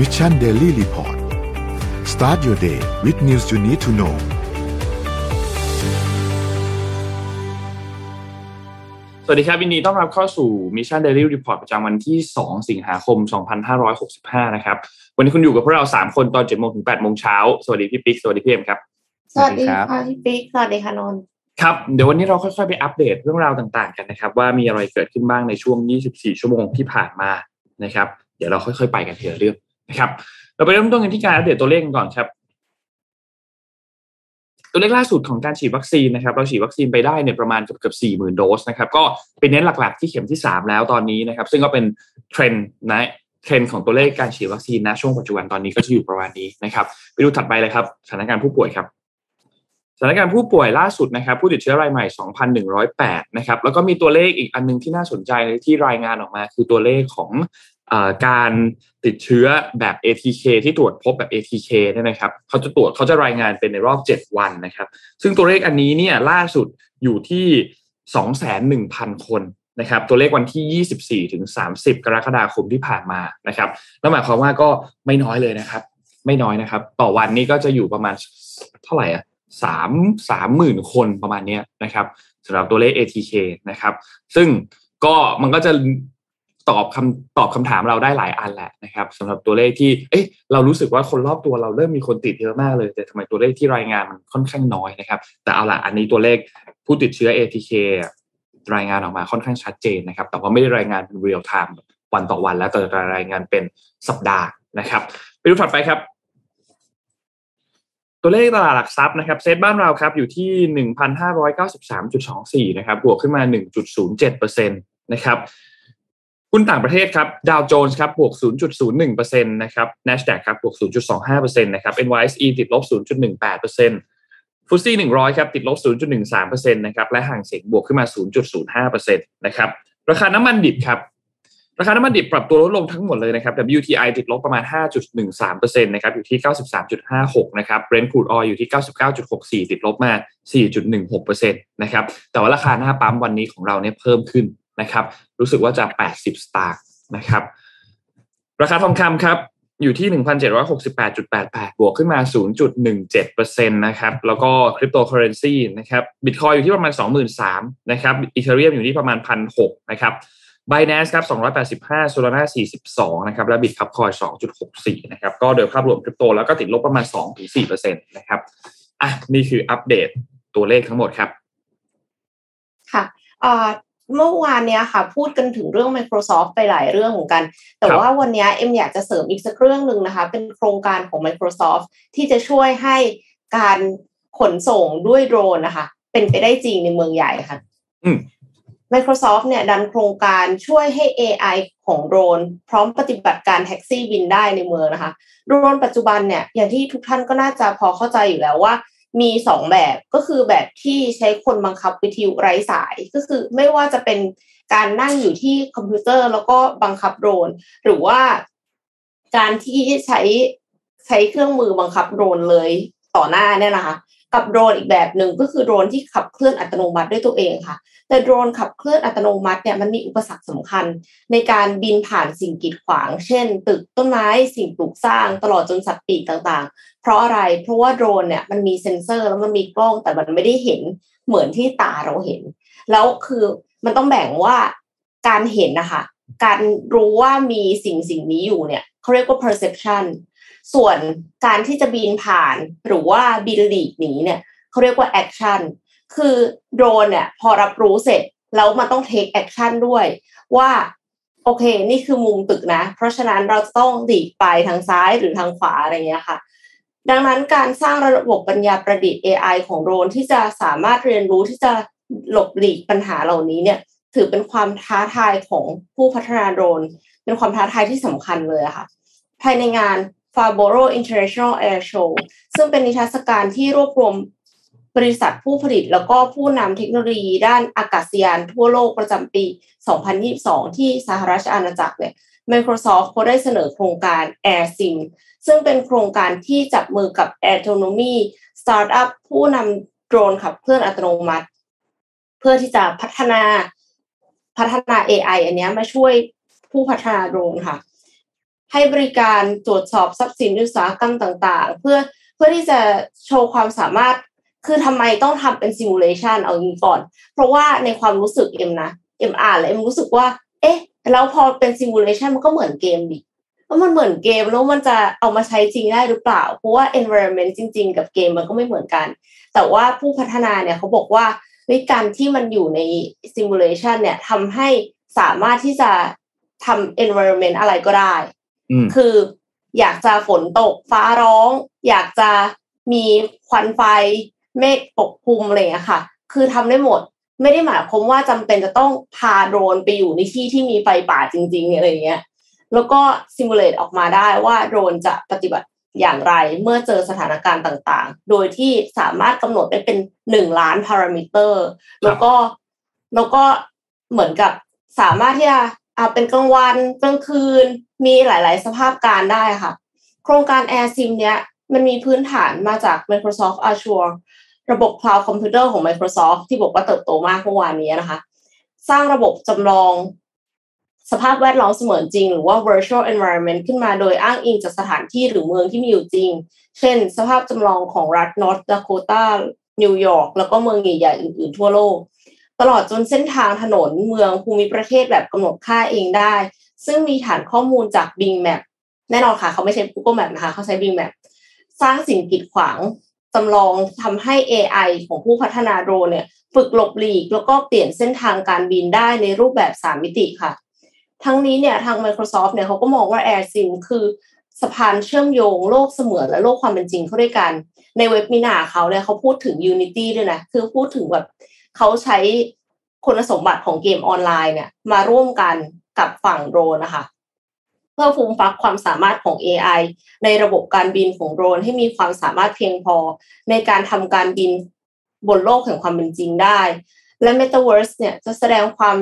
Mission Daily Report start your day with news you need to know สวัสดีครับวินดีต้อนรับเข้าสู่ Mission Daily Report ประจำวันที่ 2 สิงหาคม 2565 นะครับ วันนี้คุณอยู่กับพวกเรา 3 คนตอน7โมงถึง8โมงเช้า สวัสดีพี่ปิ๊ก สวัสดีพี่เอ็มครับ สวัสดีค่ะพี่ปิ๊ก สวัสดีค่ะนนท์ครับ เดี๋ยววันนี้เราค่อยๆไปอัปเดตเรื่องราวต่างๆ กันนะครับ ว่ามีอะไรเกิดขึ้นบ้างในช่วง 24 ชั่วโมงที่ผ่านมานะครับ เดี๋ยวเราค่อยๆ ไปกันทีละเรื่อง นะครับเราไปเริ่มต้นกันที่การอัปเดตตัวเลขกันก่อนครับ ตัวเลขล่าสุดของการฉีดวัคซีนนะครับ เราฉีดวัคซีนไปได้เนี่ยประมาณเกือบเกือบสี่หมื่นโดสนะครับ ก็เป็นเน้นหลักๆที่เข็มที่สามแล้วตอนนี้นะครับ ซึ่งก็เป็นเทรนด์นะเทรนด์ของตัวเลขการฉีดวัคซีนนะช่วงปัจจุบันตอนนี้ก็จะอยู่ประมาณนี้นะครับ ไปดูถัดไปเลยครับสถานการณ์ผู้ป่วยครับสถานการณ์ผู้ป่วยล่าสุดนะครับ ผู้ติดเชื้อรายใหม่ 2,108 นะครับ แล้วก็มีตัวเลขอีกอันนึงที่น่าสนใจที่รายงานออกมา คือตัวเลขของ การติดเชื้อแบบ ATK ที่ตรวจพบแบบ ATK เนี่ยนะครับเขาจะตรวจเขาจะรายงานเป็นในรอบ 7 วันนะครับ ซึ่งตัวเลขอันนี้เนี่ยล่าสุดอยู่ที่ 21,000 คนนะครับตัวเลขวันที่ 24ถึง30 กรกฎาคมที่ผ่านมานะครับนั่นหมายความว่าก็ไม่น้อยเลยนะครับ ไม่น้อยนะครับ ต่อวันนี้ก็จะอยู่ประมาณเท่าไหร่อะสามสามหมื่นคนประมาณนี้นะครับสำหรับตัวเลข ATK นะครับ ซึ่งก็มันก็จะ ตอบคำตอบคำถามเราได้หลายอันแหละนะครับสำหรับตัวเลขที่เอ๊ะเรารู้สึกว่าคนรอบตัวเราเริ่มมีคนติดเยอะมากเลย แต่ทำไมตัวเลขที่รายงานมันค่อนข้างน้อยนะครับ แต่เอาละอันนี้ตัวเลขผู้ติดเชื้อ ATK รายงานออกมาค่อนข้างชัดเจนนะครับ แต่ว่าไม่ได้รายงานเป็นเรียลไทม์วันต่อวัน แล้วแต่รายงานเป็นสัปดาห์นะครับไปดูถัดไปครับ ตัวเลขตลาดหลักทรัพย์นะครับเซตบ้านเราครับอยู่ที่หนึ่งพันห้าร้อยเก้าสิบสามจุดสองสี่นะครับบวกขึ้นมาหนึ่งจุดศูนย์เจ็ดเปอร์เซ็นตนะครับ หุ้นต่างประเทศครับดาวโจนส์ครับบวก 0.01%นะครับ NASDAQ ครับบวก 0.25%นะครับ NYSE ติดลบ 0.18%ฟุตซี่100 ครับ ติดลบ 0.13%นะครับ และห่างเสียงบวกขึ้นมา 0.05%นะครับ ราคาน้ำมันดิบครับ ราคาน้ำมันดิบปรับตัวลดลงทั้งหมดเลยนะครับ WTI ติดลบประมาณ 5.13%นะครับ อยู่ที่ 93.56 นะครับ Brent crude oil อยู่ที่ 99.64 ติดลบมา 4.16%นะครับ แต่ว่าราคาหน้าปั๊มวันนี้ของเราเนี่ยเพิ่มขึ้น นะครับ รู้สึกว่าจะ 80 สตางค์นะครับ ราคาทองคำครับอยู่ที่ 1,768.88 บวกขึ้นมา 0.17%นะครับ แล้วก็คริปโตเคอเรนซีนะครับบิตคอยอยู่ที่ประมาณ 23,000นะครับอีเทเรียมอยู่ที่ประมาณ 1,600นะครับบ i แ a น c e ครับ285 Solana 42นะครับ และบิตคับคอย2.64นะครับ ก็โดยภาพรวมคริปโตแล้วก็ติดลบประมาณ 2-4%นะครับ อะ นี่คืออัปเดตตัวเลขทั้งหมดครับ ค่ะ เมื่อวานเนี้ยค่ะพูดกันถึงเรื่อง Microsoft ไปหลายเรื่องเหมือนกัน แต่ว่าวันนี้เอ็มอยากจะเสริมอีกสักเรื่องหนึ่งนะคะ เป็นโครงการของ Microsoft ที่จะช่วยให้การขนส่งด้วยโดรนนะคะ เป็นไปได้จริงในเมืองใหญ่ค่ะ Microsoft เนี่ยดันโครงการช่วยให้ AI ของโดรน พร้อมปฏิบัติการแท็กซี่บินได้ในเมืองนะคะ โดรนปัจจุบันเนี่ยอย่างที่ทุกท่านก็น่าจะพอเข้าใจอยู่แล้วว่า มีสองแบบก็คือแบบที่ใช้คนบังคับวิทยุไร้สายก็คือไม่ว่าจะเป็นการนั่งอยู่ที่คอมพิวเตอร์แล้วก็บังคับโดรน หรือว่าการที่ใช้ใช้เครื่องมือบังคับโดรนเลยต่อหน้าเนี่ยนะคะ กับโดรนอีกแบบหนึ่งก็คือโดรนที่ขับเคลื่อนอัตโนมัติด้วยตัวเองค่ะ แต่โดรนขับเคลื่อนอัตโนมัติเนี่ยมันมีอุปสรรคสำคัญ ในการบินผ่านสิ่งกีดขวาง เช่น ตึกต้นไม้สิ่งปลูกสร้างตลอดจนสัตว์ปีกต่างๆ เพราะอะไร เพราะว่าโดรนเนี่ยมันมีเซ็นเซอร์แล้วมันมีกล้องแต่มันไม่ได้เห็นเหมือนที่ตาเราเห็น แล้วคือมันต้องแบ่งว่าการเห็นนะคะ การรู้ว่ามีสิ่งสิ่งนี้อยู่เนี่ยเขาเรียกว่า perception ส่วนการที่จะบินผ่านหรือว่าบินหลีกหนีเนี่ยเขาเรียกว่า action คือโดรนเนี่ยพอรับรู้เสร็จแล้วมันต้อง take action ด้วยว่าโอเค นี่คือมุมตึกนะ เพราะฉะนั้นเราต้องดีกไปทางซ้ายหรือทางขวาอะไรเงี้ยค่ะ ดังนั้นการสร้างระบบปัญญาประดิษฐ์ AI ของโดรนที่จะสามารถเรียนรู้ที่จะหลบหลีกปัญหาเหล่านี้เนี่ย ถือเป็นความท้าทายของผู้พัฒนาโดรน เป็นความท้าทายที่สำคัญเลยค่ะ ภายในงาน f a b o r o International Air Show ซึ่งเป็นนิทรรศการที่รวบรวมบริษัทผู้ผลิตแล้วก็ผู้นำเทคโนโลยีด้านอากาศยานทั่วโลกประจำปี 2022 ที่สหรัฐอาณาจักรเนี่ย Microsoft เขาได้เสนอโครงการ AirSim ซึ่งเป็นโครงการที่จับมือกับ Autonomy Startup ผู้นำโดรนขับเคลื่อนอัตโนมัติ เพื่อที่จะพัฒนาพัฒนา AI อันนี้มาช่วยผู้พัฒนาโดรนค่ะ ให้บริการตรวจสอบทรัพย์สินอุตสาหกรรมต่างๆ เพื่อเพื่อที่จะโชว์ความสามารถคือทำไมต้องทำเป็น simulation เอางี้ก่อน เพราะว่าในความรู้สึกเอ็มนะเอ็มอ่านแล้วเอ็มรู้สึกว่า เอ๊ะ แล้วพอเป็น simulation มันก็เหมือนเกมดิ แล้วมันเหมือนเกมแล้วมันจะเอามาใช้จริงได้หรือเปล่า เพราะว่า environment จริง ๆ กับเกมมันก็ไม่เหมือนกัน แต่ว่าผู้พัฒนาเนี่ยเขาบอกว่าในการที่มันอยู่ในซิมูเลชันเนี่ยทำให้สามารถที่จะทำ environment อะไรก็ได้ คืออยากจะฝนตกฟ้าร้อง อยากจะมีควันไฟเมฆปกคลุมอะไรอย่างค่ะ คือทำได้หมดไม่ได้หมายความว่าจำเป็นจะต้องพาโดรนไปอยู่ในที่ที่มีไฟป่าจริงๆอะไรอย่างเงี้ย แล้วก็ซิมูเลตออกมาได้ว่าโดรนจะปฏิบัติอย่างไรเมื่อเจอสถานการณ์ต่างๆ โดยที่สามารถกำหนดได้เป็นหนึ่งล้านพารามิเตอร์ แล้วก็แล้วก็เหมือนกับสามารถที่จะเอาเป็นกลางวันกลางคืน มีหลาย ๆ สภาพการได้ค่ะ โครงการ AirSIM เนี้ยมันมีพื้นฐานมาจาก Microsoft Azure ระบบ Cloud Computer ของ Microsoft ที่บอกว่าเติบโตมากเมื่อวานนี้นะคะ สร้างระบบจำลอง สภาพแวดล้อมเสมือนจริง หรือว่า virtual environment ขึ้นมาโดยอ้างอิงจากสถานที่หรือเมืองที่มีอยู่จริง เช่น สภาพจำลองของรัฐ North Dakota นิวยอร์กแล้วก็เมืองใหญ่ๆ อื่นๆ ทั่วโลก ตลอดจนเส้นทางถนนเมืองภูมิประเทศแบบกำหนดค่าเองได้ ซึ่งมีฐานข้อมูลจาก Bing Map แน่นอนค่ะ เขาไม่ใช่ Google Map นะคะ เขาใช้ Bing Map สร้างสิ่งกีดขวางจำลองทำให้ AI ของผู้พัฒนาโดรนเนี่ย ฝึกหลบหลีก แล้วก็เปลี่ยนเส้นทางการบินได้ในรูปแบบ3มิติค่ะ ทั้งนี้เนี่ยทาง Microsoft เนี่ยเขาก็มองว่า AirSIM คือสะพานเชื่อมโยงโลกเสมือนและโลกความเป็นจริงเข้าด้วยกัน ในเว็บมินาเขาเนี่ยเขาพูดถึง Unity ด้วยนะ คือพูดถึงแบบเขาใช้คุณสมบัติของเกมออนไลน์เนี่ยมาร่วมกันกับฝั่งโดรนนะคะเพื่อฟูมฟักความสามารถของ AI ในระบบการบินของโดรนให้มีความสามารถเพียงพอในการทำการบินบนโลกแห่งความเป็นจริงได้ และ Metaverse เนี่ยจะแสดงความ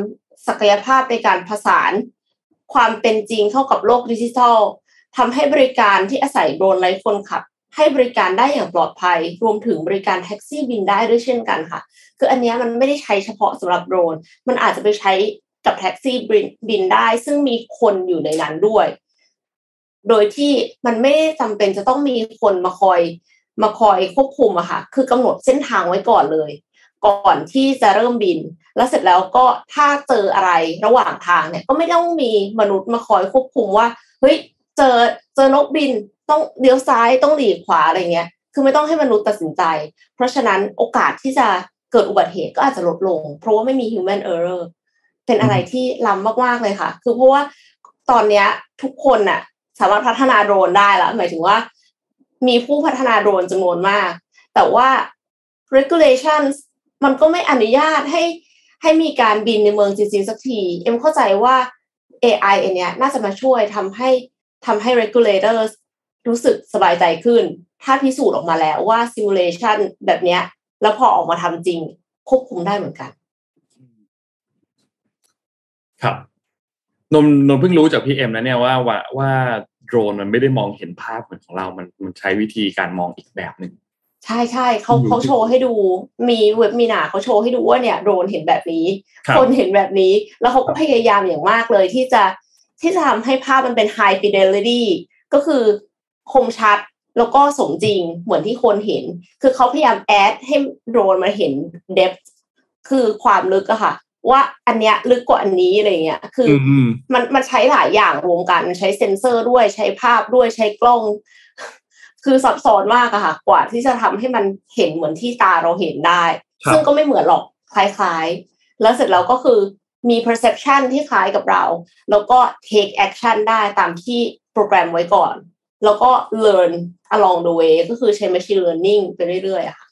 ศักยภาพในการผสานความเป็นจริงเข้ากับโลกดิจิทัลทำให้บริการที่อาศัยโดรนไร้คนขับ ให้บริการได้อย่างปลอดภัย รวมถึงบริการแท็กซี่บินได้ด้วยเช่นกันค่ะ คืออันนี้มันไม่ได้ใช้เฉพาะสำหรับโดรน มันอาจจะไปใช้กับแท็กซี่บินได้ ซึ่งมีคนอยู่ในนั้นด้วย โดยที่มันไม่จำเป็นจะต้องมีคนมาคอยมาคอยควบคุมอะค่ะ คือกำหนดเส้นทางไว้ก่อนเลย ก่อนที่จะเริ่มบิน แล้วเสร็จแล้วก็ถ้าเจออะไรระหว่างทางเนี่ยก็ไม่ต้องมีมนุษย์มาคอยควบคุมว่าเฮ้ยเจอเจอนกบินต้องเลี้ยวซ้ายต้องหลีกขวาอะไรเงี้ย คือไม่ต้องให้มนุษย์ตัดสินใจ เพราะฉะนั้นโอกาสที่จะเกิดอุบัติเหตุก็อาจจะลดลง เพราะว่าไม่มี human error เป็นอะไรที่ล้ำมากๆเลยค่ะ คือเพราะว่าตอนเนี้ยทุกคนน่ะสามารถพัฒนาโดรนได้แล้วหมายถึงว่า มีผู้พัฒนาโดรนจำนวนมาก แต่ว่า regulations มันก็ไม่อนุญาตให้ ให้มีการบินในเมืองจริงๆสักที เอ็มเข้าใจว่า AI อันเนี้ยน่าจะมาช่วยทำให้ทำให้ regulators รู้สึกสบายใจขึ้น ถ้าพิสูจน์ออกมาแล้วว่า simulation แบบเนี้ย แล้วพอออกมาทำจริง ควบคุมได้เหมือนกัน ครับนนนนเพิ่งรู้จากพี่เอ็มนะเนี่ยว่าว่าว่าโดรนมันไม่ได้มองเห็นภาพเหมือนของเรา มันมันใช้วิธีการมองอีกแบบหนึ่ง ใช่ใช่เขาเขาโชว์ให้ดูมีเว็บมีนาเขาโชว์ให้ดูว่าเนี่ยโดรนเห็นแบบนี้ คนเห็นแบบนี้ แล้วเขาก็พยายามอย่างมากเลยที่จะที่จะทำให้ภาพมันเป็น high fidelity ก็คือคมชัดแล้วก็สมจริงเหมือนที่คนเห็น คือเขาพยายามแอดให้โดรนมาเห็น depth คือความลึกอะค่ะ ว่าอันเนี้ยลึกกว่าอันนี้อะไรเงี้ย คือมันมันใช้หลายอย่างรวมกันใช้เซ็นเซอร์ด้วยใช้ภาพด้วยใช้กล้อง คือซับซ้อนมากอะค่ะ กว่าที่จะทำให้มันเห็นเหมือนที่ตาเราเห็นได้ ซึ่งก็ไม่เหมือนหรอกคล้ายๆ แล้วเสร็จแล้วก็คือมี perception ที่คล้ายกับเรา แล้วก็ take action ได้ตามที่โปรแกรมไว้ก่อน แล้วก็ learn along the way ก็คือใช้ machine learning ไปเรื่อยๆอะค่ะ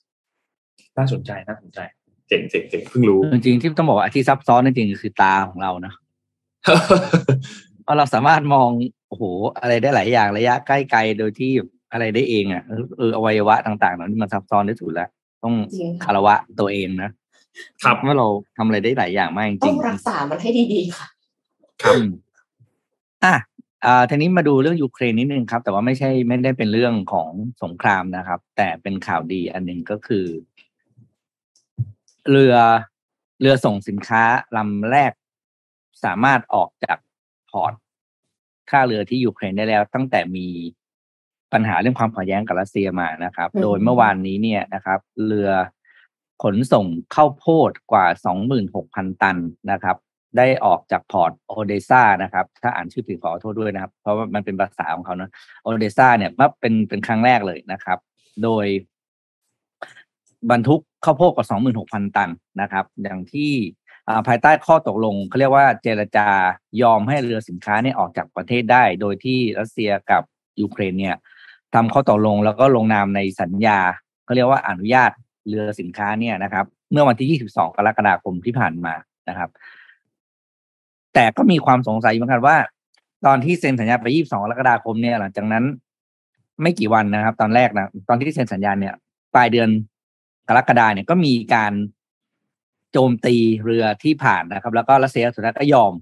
น่าสนใจน่าสนใจ เจ๋งเจ๋งเจ๋งเพิ่งรู้ จริงๆที่ต้องบอกว่าที่ซับซ้อนจริงๆคือตาของเรานะเพราะเราสามารถมองโอ้โหอะไรได้หลายอย่างระยะใกล้ๆโดยที่ อะไรได้เองอะเอออวัยวะต่างๆเหล่านี้มันซับซ้อนที่สุดแล้ว ต้องคารวะตัวเองนะครับว่าเราทำอะไรได้หลายอย่างมากจริงต้องรักษามันให้ดีๆค่ะครับอะอ่าทีนี้มาดูเรื่องยูเครนนิดนึงครับ แต่ว่าไม่ใช่ไม่ได้เป็นเรื่องของสงครามนะครับ แต่เป็นข่าวดีอันหนึ่งก็คือ เรือเรือส่งสินค้าลำแรก สามารถออกจาก port ท่าเรือที่ยูเครนได้แล้ว ตั้งแต่มี ปัญหาเรื่องความขัดแย้งกับรัสเซียมานะครับ โดยเมื่อวานนี้เนี่ยนะครับ เรือขนส่งข้าวโพดกว่า 26,000 ตันนะครับ ได้ออกจากพอร์ตโอเดซานะครับ ถ้าอ่านชื่อผิดขอโทษด้วยนะครับ เพราะว่ามันเป็นภาษาของเขานะโอเดซาเนี่ยมาเป็นเป็นครั้งแรกเลยนะครับ โดย บรรทุกข้าวโพดกว่า 26,000 ตันนะครับ อย่างที่ภายใต้ข้อตกลงเขาเรียกว่าเจรจายอมให้เรือสินค้าเนี่ยออกจากประเทศได้ โดยที่รัสเซียกับยูเครนเนี่ย ทำข้อตกลงแล้วก็ลงนามในสัญญาเขาเรียกว่าอนุญาตเรือสินค้าเนี่ยนะครับ เมื่อวันที่ 22 กรกฎาคมที่ผ่านมานะครับ แต่ก็มีความสงสัยเหมือนกันว่า ตอนที่เซ็นสัญญาไป 22 กรกฎาคมเนี่ย หลังจากนั้น ไม่กี่วันนะครับ ตอนแรกนะตอนที่เซ็นสัญญาเนี่ยปลายเดือนกรกฎาเนี่ยก็มีการโจมตีเรือที่ผ่านนะครับ แล้วก็รัสเซียสุดท้ายก็ยอม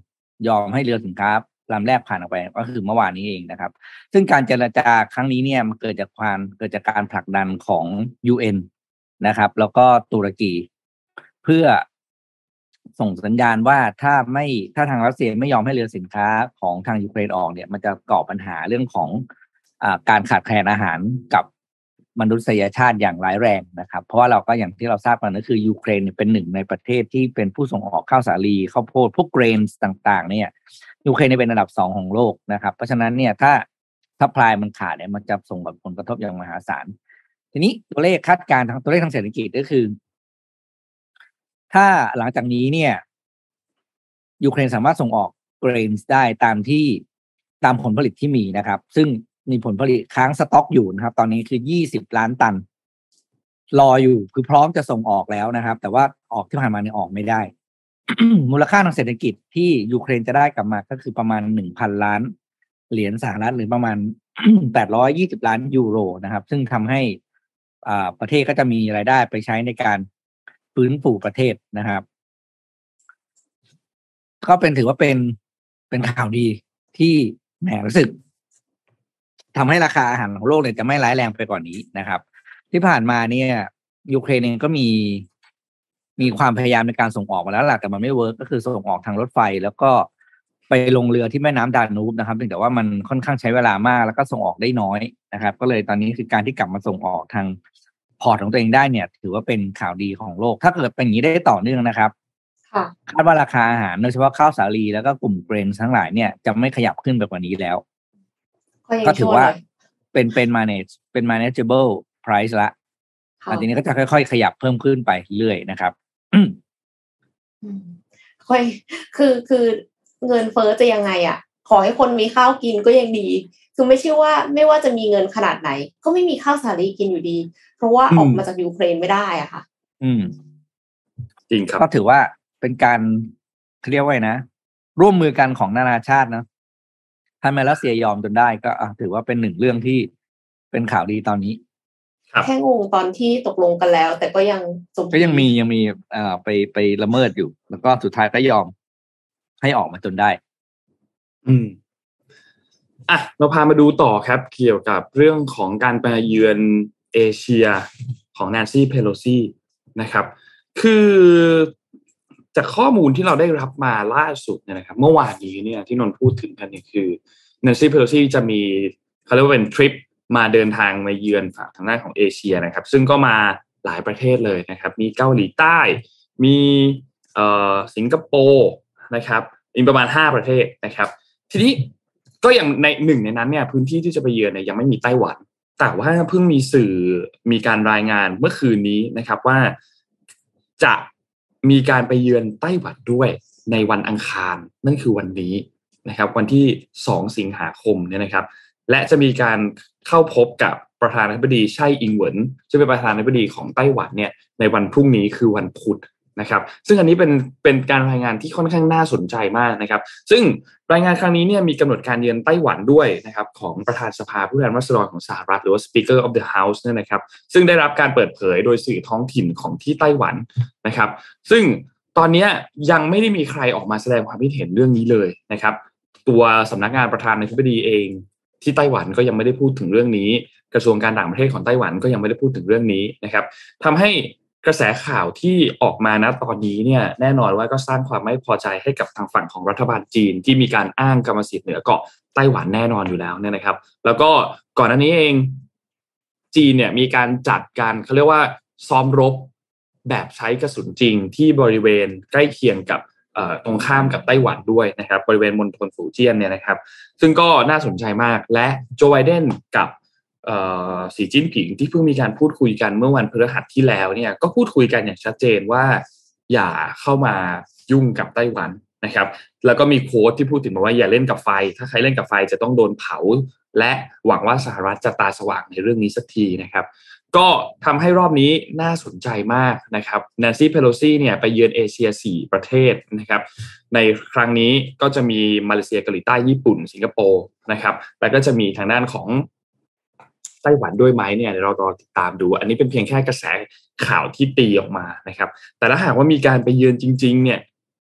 ยอมให้เรือสินค้า ลำแรกผ่านออกไปก็คือเมื่อวานนี้เองนะครับ ซึ่งการเจรจาครั้งนี้เนี่ยมันเกิดจากความเกิดจากการผลักดันของ UN นะครับ แล้วก็ตุรกี เพื่อส่งสัญญาณว่าถ้าไม่ถ้าทางรัสเซียไม่ยอมให้เรือสินค้าของทางยูเครนออกเนี่ย มันจะก่อปัญหาเรื่องของอการขาดแคลนอาหารกับ มนุษยชาติอย่างร้ายแรงนะครับ เพราะว่าเราก็อย่างที่เราทราบกันก็คือยูเครนเป็นหนึ่งในประเทศที่เป็นผู้ส่งออกข้าวสาลีข้าวโพดพวก grains ต่างๆ เนี่ยยูเครนเป็นอันดับสองของโลกนะครับ เพราะฉะนั้นเนี่ยถ้า supply มันขาดเนี่ยมันจะส่งผลกระทบอย่างมหาศาล ทีนี้ตัวเลขคาดการณ์ทางตัวเลขทางเศรษฐกิจก็คือ ถ้าหลังจากนี้เนี่ยยูเครนสามารถส่งออก grains ได้ตามที่ตามผลผลิตที่มีนะครับ ซึ่ง มีผลผลิตค้างสต็อกอยู่นะครับ ตอนนี้คือยี่สิบล้านตัน รออยู่คือพร้อมจะส่งออกแล้วนะครับ แต่ว่าออกที่ผ่านมาเนี่ยออกไม่ได้ มูลค่าทางเศรษฐกิจที่ยูเครนจะได้กลับมาก็คือประมาณหนึ่งพันล้าน เหรียญสหรัฐหรือประมาณแปดร้อยยี่สิบล้านยูโรนะครับ ซึ่งทำให้อ่าประเทศก็จะมีรายได้ไปใช้ในการฟื้นฟูประเทศนะครับ ก็เป็นถือว่าเป็นเป็นข่าวดีที่แหมรู้สึก ทำให้ราคาอาหารของโลกเนี่ยจะไม่ร้ายแรงไปกว่านี้นะครับ ที่ผ่านมาเนี่ยยูเครนเองก็มีมีความพยายามในการส่งออกมาแล้วแหละแต่มันไม่ work ก็คือส่งออกทางรถไฟ แล้วก็ไปลงเรือที่แม่น้ำดานูบนะครับแต่ว่ามันค่อนข้างใช้เวลามาก แล้วก็ส่งออกได้น้อยนะครับ ก็เลยตอนนี้คือการที่กลับมาส่งออกทาง port ของตัวเองได้เนี่ย ถือว่าเป็นข่าวดีของโลก ถ้าเกิดเป็นอย่างนี้ได้ต่อเนื่องนะครับคาดว่าราคาอาหารโดยเฉพาะข้าวสาลีแล้วก็กลุ่มเกรนทั้งหลายเนี่ยจะไม่ขยับขึ้นไปกว่านี้แล้ว ก็ถือว่าเป็นเป็น manage เป็น manageable price ละอันนี้ก็จะค่อยๆ ขยับเพิ่มขึ้นไปเรื่อยนะครับค่อยคือคือเงินเฟ้อจะยังไงอะ ขอให้คนมีข้าวกินก็ยังดี คือไม่ใช่ว่าไม่ว่าจะมีเงินขนาดไหน ก็ไม่มีข้าวสาลีกินอยู่ดี เพราะว่าออกมาจากยูเครนไม่ได้อะค่ะ อืม จริงครับ ก็ถือว่าเป็นการเรียกว่านะ ร่วมมือกันของนานาชาตินะ ถ้าแม้รัสเซียยอมจนได้ก็ถือว่าเป็นหนึ่งเรื่องที่เป็นข่าวดีตอนนี้แค่งงตอนที่ตกลงกันแล้ว แต่ก็ยังก็ยังมียังมีอ่าไปไปละเมิดอยู่ แล้วก็สุดท้ายก็ยอมให้ออกมาจนได้ อืมอะเราพามาดูต่อครับ เกี่ยวกับเรื่องของการไปเยือนเอเชียของแนนซี่เพโลซีนะครับ คือ จากข้อมูลที่เราได้รับมาล่าสุดเนี่ยนะครับ เมื่อวานนี้เนี่ยที่นนพูดถึงกันเนี่ยคือแนนซี่เพโลซี่จะมีเขาเรียกว่าเป็นทริปมาเดินทางมาเยือนฝั่งทางด้านของเอเชียนะครับ ซึ่งก็มาหลายประเทศเลยนะครับ มีเกาหลีใต้ มีเอ่อสิงคโปร์นะครับมีประมาณ 5 ประเทศนะครับ ทีนี้ก็อย่างในหนึ่งในนั้นเนี่ยพื้นที่ที่จะไปเยือนเนี่ยยังไม่มีไต้หวัน แต่ว่าเพิ่งมีสื่อมีการรายงานเมื่อคืนนี้นะครับว่าจะ มีการไปเยือนไต้หวันด้วยในวันอังคาร นั่นคือวันนี้นะครับ วันที่ 2 สิงหาคมเนี่ยนะครับ และจะมีการเข้าพบกับประธานาธิบดีไช่อิงเหวินซึ่งเป็นประธานาธิบดีของไต้หวันเนี่ยในวันพรุ่งนี้คือวันพุธ นะครับ ซึ่งอันนี้เป็นเป็นการรายงานที่ค่อนข้างน่าสนใจมากนะครับ ซึ่งรายงานครั้งนี้เนี่ยมีกำหนดการเยือนไต้หวันด้วยนะครับของประธานสภาผู้แทนราษฎรของสหรัฐหรือว่า Speaker of the House เนี่ยนะครับ ซึ่งได้รับการเปิดเผยโดยสื่อท้องถิ่นของที่ไต้หวันนะครับ ซึ่งตอนนี้ยังไม่ได้มีใครออกมาแสดงความคิดเห็นเรื่องนี้เลยนะครับ ตัวสำนักงานประธานาธิบดีเองที่ไต้หวันก็ยังไม่ได้พูดถึงเรื่องนี้ กระทรวงการต่างประเทศของไต้หวันก็ยังไม่ได้พูดถึงเรื่องนี้นะครับทำให้ กระแสข่าวที่ออกมานะตอนนี้เนี่ยแน่นอนว่าก็สร้างความไม่พอใจให้กับทางฝั่งของรัฐบาลจีน ที่มีการอ้างกรรมสิทธิ์เหนือเกาะไต้หวันแน่นอนอยู่แล้วเนี่ยนะครับ แล้วก็ก่อนหน้านี้เองจีนเนี่ยมีการจัดการเขาเรียกว่าซ้อมรบแบบใช้กระสุนจริงที่บริเวณใกล้เคียงกับตรงข้ามกับไต้หวันด้วยนะครับ บริเวณมณฑลฝูเจี้ยนเนี่ยนะครับ ซึ่งก็น่าสนใจมากและโจไบเดนกับ สีจิ้นผิงที่เพิ่งมีการพูดคุยกันเมื่อวันพฤหัสที่แล้วเนี่ยก็พูดคุยกันอย่างชัดเจนว่า อย่าเข้ามายุ่งกับไต้หวันนะครับ แล้วก็มีโค้ดที่พูดถึงว่าอย่าเล่นกับไฟ ถ้าใครเล่นกับไฟจะต้องโดนเผา และหวังว่าสหรัฐจะตาสว่างในเรื่องนี้สักทีนะครับ ก็ทำให้รอบนี้น่าสนใจมากนะครับนนซี่เพโลซีเนี่ยไปเยือนเอเชีย 4 ประเทศนะครับ ในครั้งนี้ก็จะมีมาเลเซียเกาหลีใต้ญี่ปุ่น สิงคโปร์นะครับแล้วก็จะมีทางด้านของ ไต้หวันด้วยไหมเนี่ยเรารอติดตามดู อันนี้เป็นเพียงแค่กระแสข่าวที่ตีออกมานะครับ แต่ถ้าหากว่ามีการไปเยือนจริง ๆ เนี่ย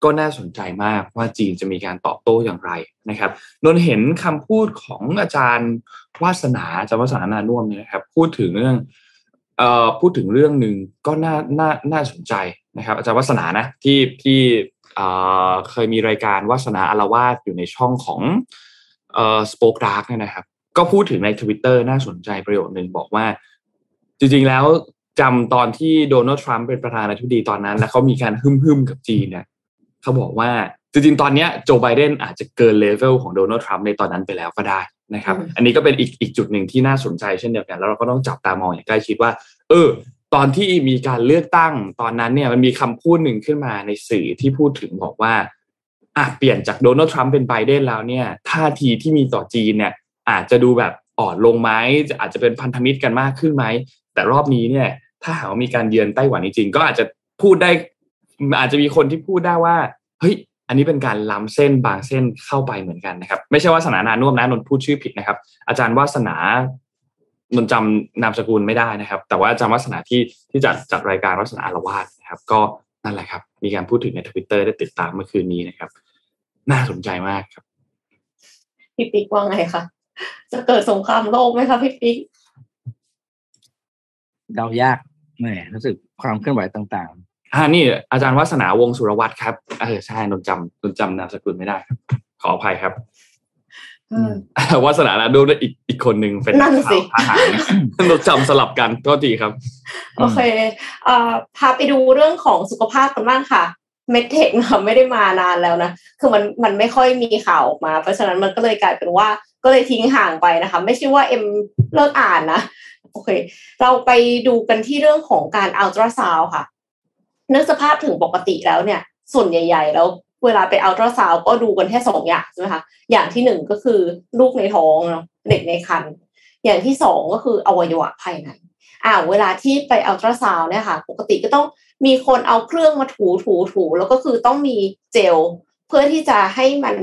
ก็น่าสนใจมากว่าจีนจะมีการตอบโต้อย่างไรนะครับนนเห็นคำพูดของอาจารย์วาสนาอาจารย์วาสนานานุ่มเนี่ยครับพูดถึงเรื่องเอ่อพูดถึงเรื่องหนึ่งก็น่าน่าน่าสนใจนะครับ อาจารย์วาสนานะที่ที่เอ่อเคยมีรายการวาสนาอาละวาดอยู่ในช่องของเอ่อ SpokeDark เนี่ยนะครับ ก็พูดถึงในทวิตเตอร์น่าสนใจประโยชน์หนึ่งบอกว่า จริงๆแล้วจำตอนที่โดนัลด์ทรัมป์เป็นประธานาธิบดีตอนนั้น แล้วเขามีการหึ่มๆกับจีนเนี่ยเขาบอกว่าจริงๆ ตอนนี้โจไบเดนอาจจะเกินเลเวลของโดนัลด์ทรัมป์ในตอนนั้นไปแล้วก็ได้นะครับ อันนี้ก็เป็นอีกอีกจุดหนึ่งที่น่าสนใจเช่นเดียวกัน แล้วเราก็ต้องจับตามองอย่างใกล้ชิดว่า เออ ตอนที่มีการเลือกตั้งตอนนั้นเนี่ยมันมีคำพูดหนึ่งขึ้นมาในสื่อที่พูดถึงบอกว่าอะเปลี่ยนจากโดนัลด์ทรัมป์เป็นไบเดนแล้วเนี่ยท่าทีที่มีต่อจีนเนี่ย อาจจะดูแบบอ่อนลงไหมอาจจะเป็นพันธมิตรกันมากขึ้นไหม แต่รอบนี้เนี่ย ถ้าหากมีการเยือนไต้หวันจริงๆก็อาจจะพูดได้ อาจจะมีคนที่พูดได้ว่า เฮ้ย อันนี้เป็นการล้ำเส้นบางเส้นเข้าไปเหมือนกันนะครับ ไม่ใช่ว่าสนานานุ่มนะนนพูดชื่อผิดนะครับ อาจารย์วาสนานนจำนามสกุลไม่ได้นะครับ แต่ว่าอาจารย์วาสนาที่ที่จัดจัดรายการวาสนาอารวาสนะครับ ก็นั่นแหละครับ มีการพูดถึงในทวิตเตอร์ได้ติดตามเมื่อคืนนี้นะครับ น่าสนใจมากครับพี่ปิ๊กว่าไงคะ จะเกิดสงครามโลกไหมคะพี่ปิ๊กเดายากแหมรู้สึกความเคลื่อนไหวต่างๆอ่านี่อาจารย์วัฒนาวงสุรวัตรครับเออใช่นนจำนนจำนามสกุลไม่ได้ครับขออภัยครับวัฒนานะดูได้อีกอีกคนหนึ่งเป็นนั่นสิทหารนนจำสลับกันก็ดีครับ โอเคอ่าพาไปดูเรื่องของสุขภาพกันบ้างค่ะ เมดเทคไม่ได้มานานแล้วนะ คือมันมันไม่ค่อยมีข่าวออกมา เพราะฉะนั้นมันก็เลยกลายเป็นว่า ก็เลยทิ้งห่างไปนะคะ ไม่ใช่ว่าเอ็มเลิกอ่านนะโอเค เราไปดูกันที่เรื่องของการอัลตราซาวค่ะ เนื้อสภาพถึงปกติแล้วเนี่ย ส่วนใหญ่ ๆ แล้วเวลาไปอัลตราซาวก็ดูกันแค่สองอย่างใช่ไหมคะอย่างที่หนึ่งก็คือลูกในท้องเนาะเด็กในครรภ์อย่างที่สองก็คืออวัยวะภายในอ่าเวลาที่ไปอัลตราซาวเนี่ยค่ะ ปกติก็ต้องมีคนเอาเครื่องมาถูถูถูแล้วก็คือต้องมีเจล เพื่อที่จะให้มัน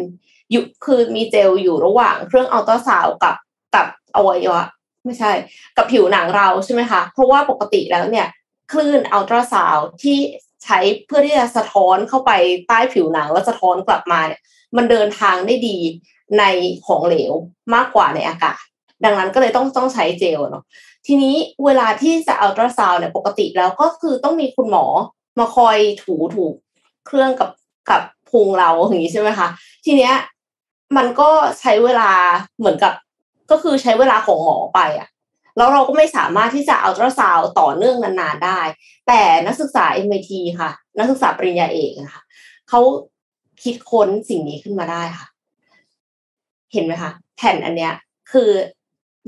อยู่คือมีเจลอยู่ระหว่างเครื่องอัลตราซาวกับกับอวัยวะไม่ใช่ กับผิวหนังเราใช่ไหมคะเพราะว่าปกติแล้วเนี่ย คลื่นอัลตราซาวที่ใช้เพื่อที่จะสะท้อนเข้าไปใต้ผิวหนังแล้วสะท้อนกลับมาเนี่ยมันเดินทางได้ดีในของเหลวมากกว่าในอากาศ ดังนั้นก็เลยต้องต้องใช้เจลเนาะทีนี้เวลาที่จะอัลตราซาวเนี่ยปกติแล้วก็คือต้องมีคุณหมอมาคอยถูถูเครื่องกับกับพุงเราอย่างนี้ใช่ไหมคะ ทีเนี้ย มันก็ใช้เวลาเหมือนกับ ก็คือใช้เวลาของหมอไปอะแล้วเราก็ไม่สามารถที่จะอัลตราซาวต่อเนื่องนานๆได้ แต่นักศึกษา MIT ค่ะ นักศึกษาปริญญาเอกนะคะเขาคิดค้นสิ่งนี้ขึ้นมาได้ค่ะ เห็นไหมคะแผ่นอันเนี้ย คือ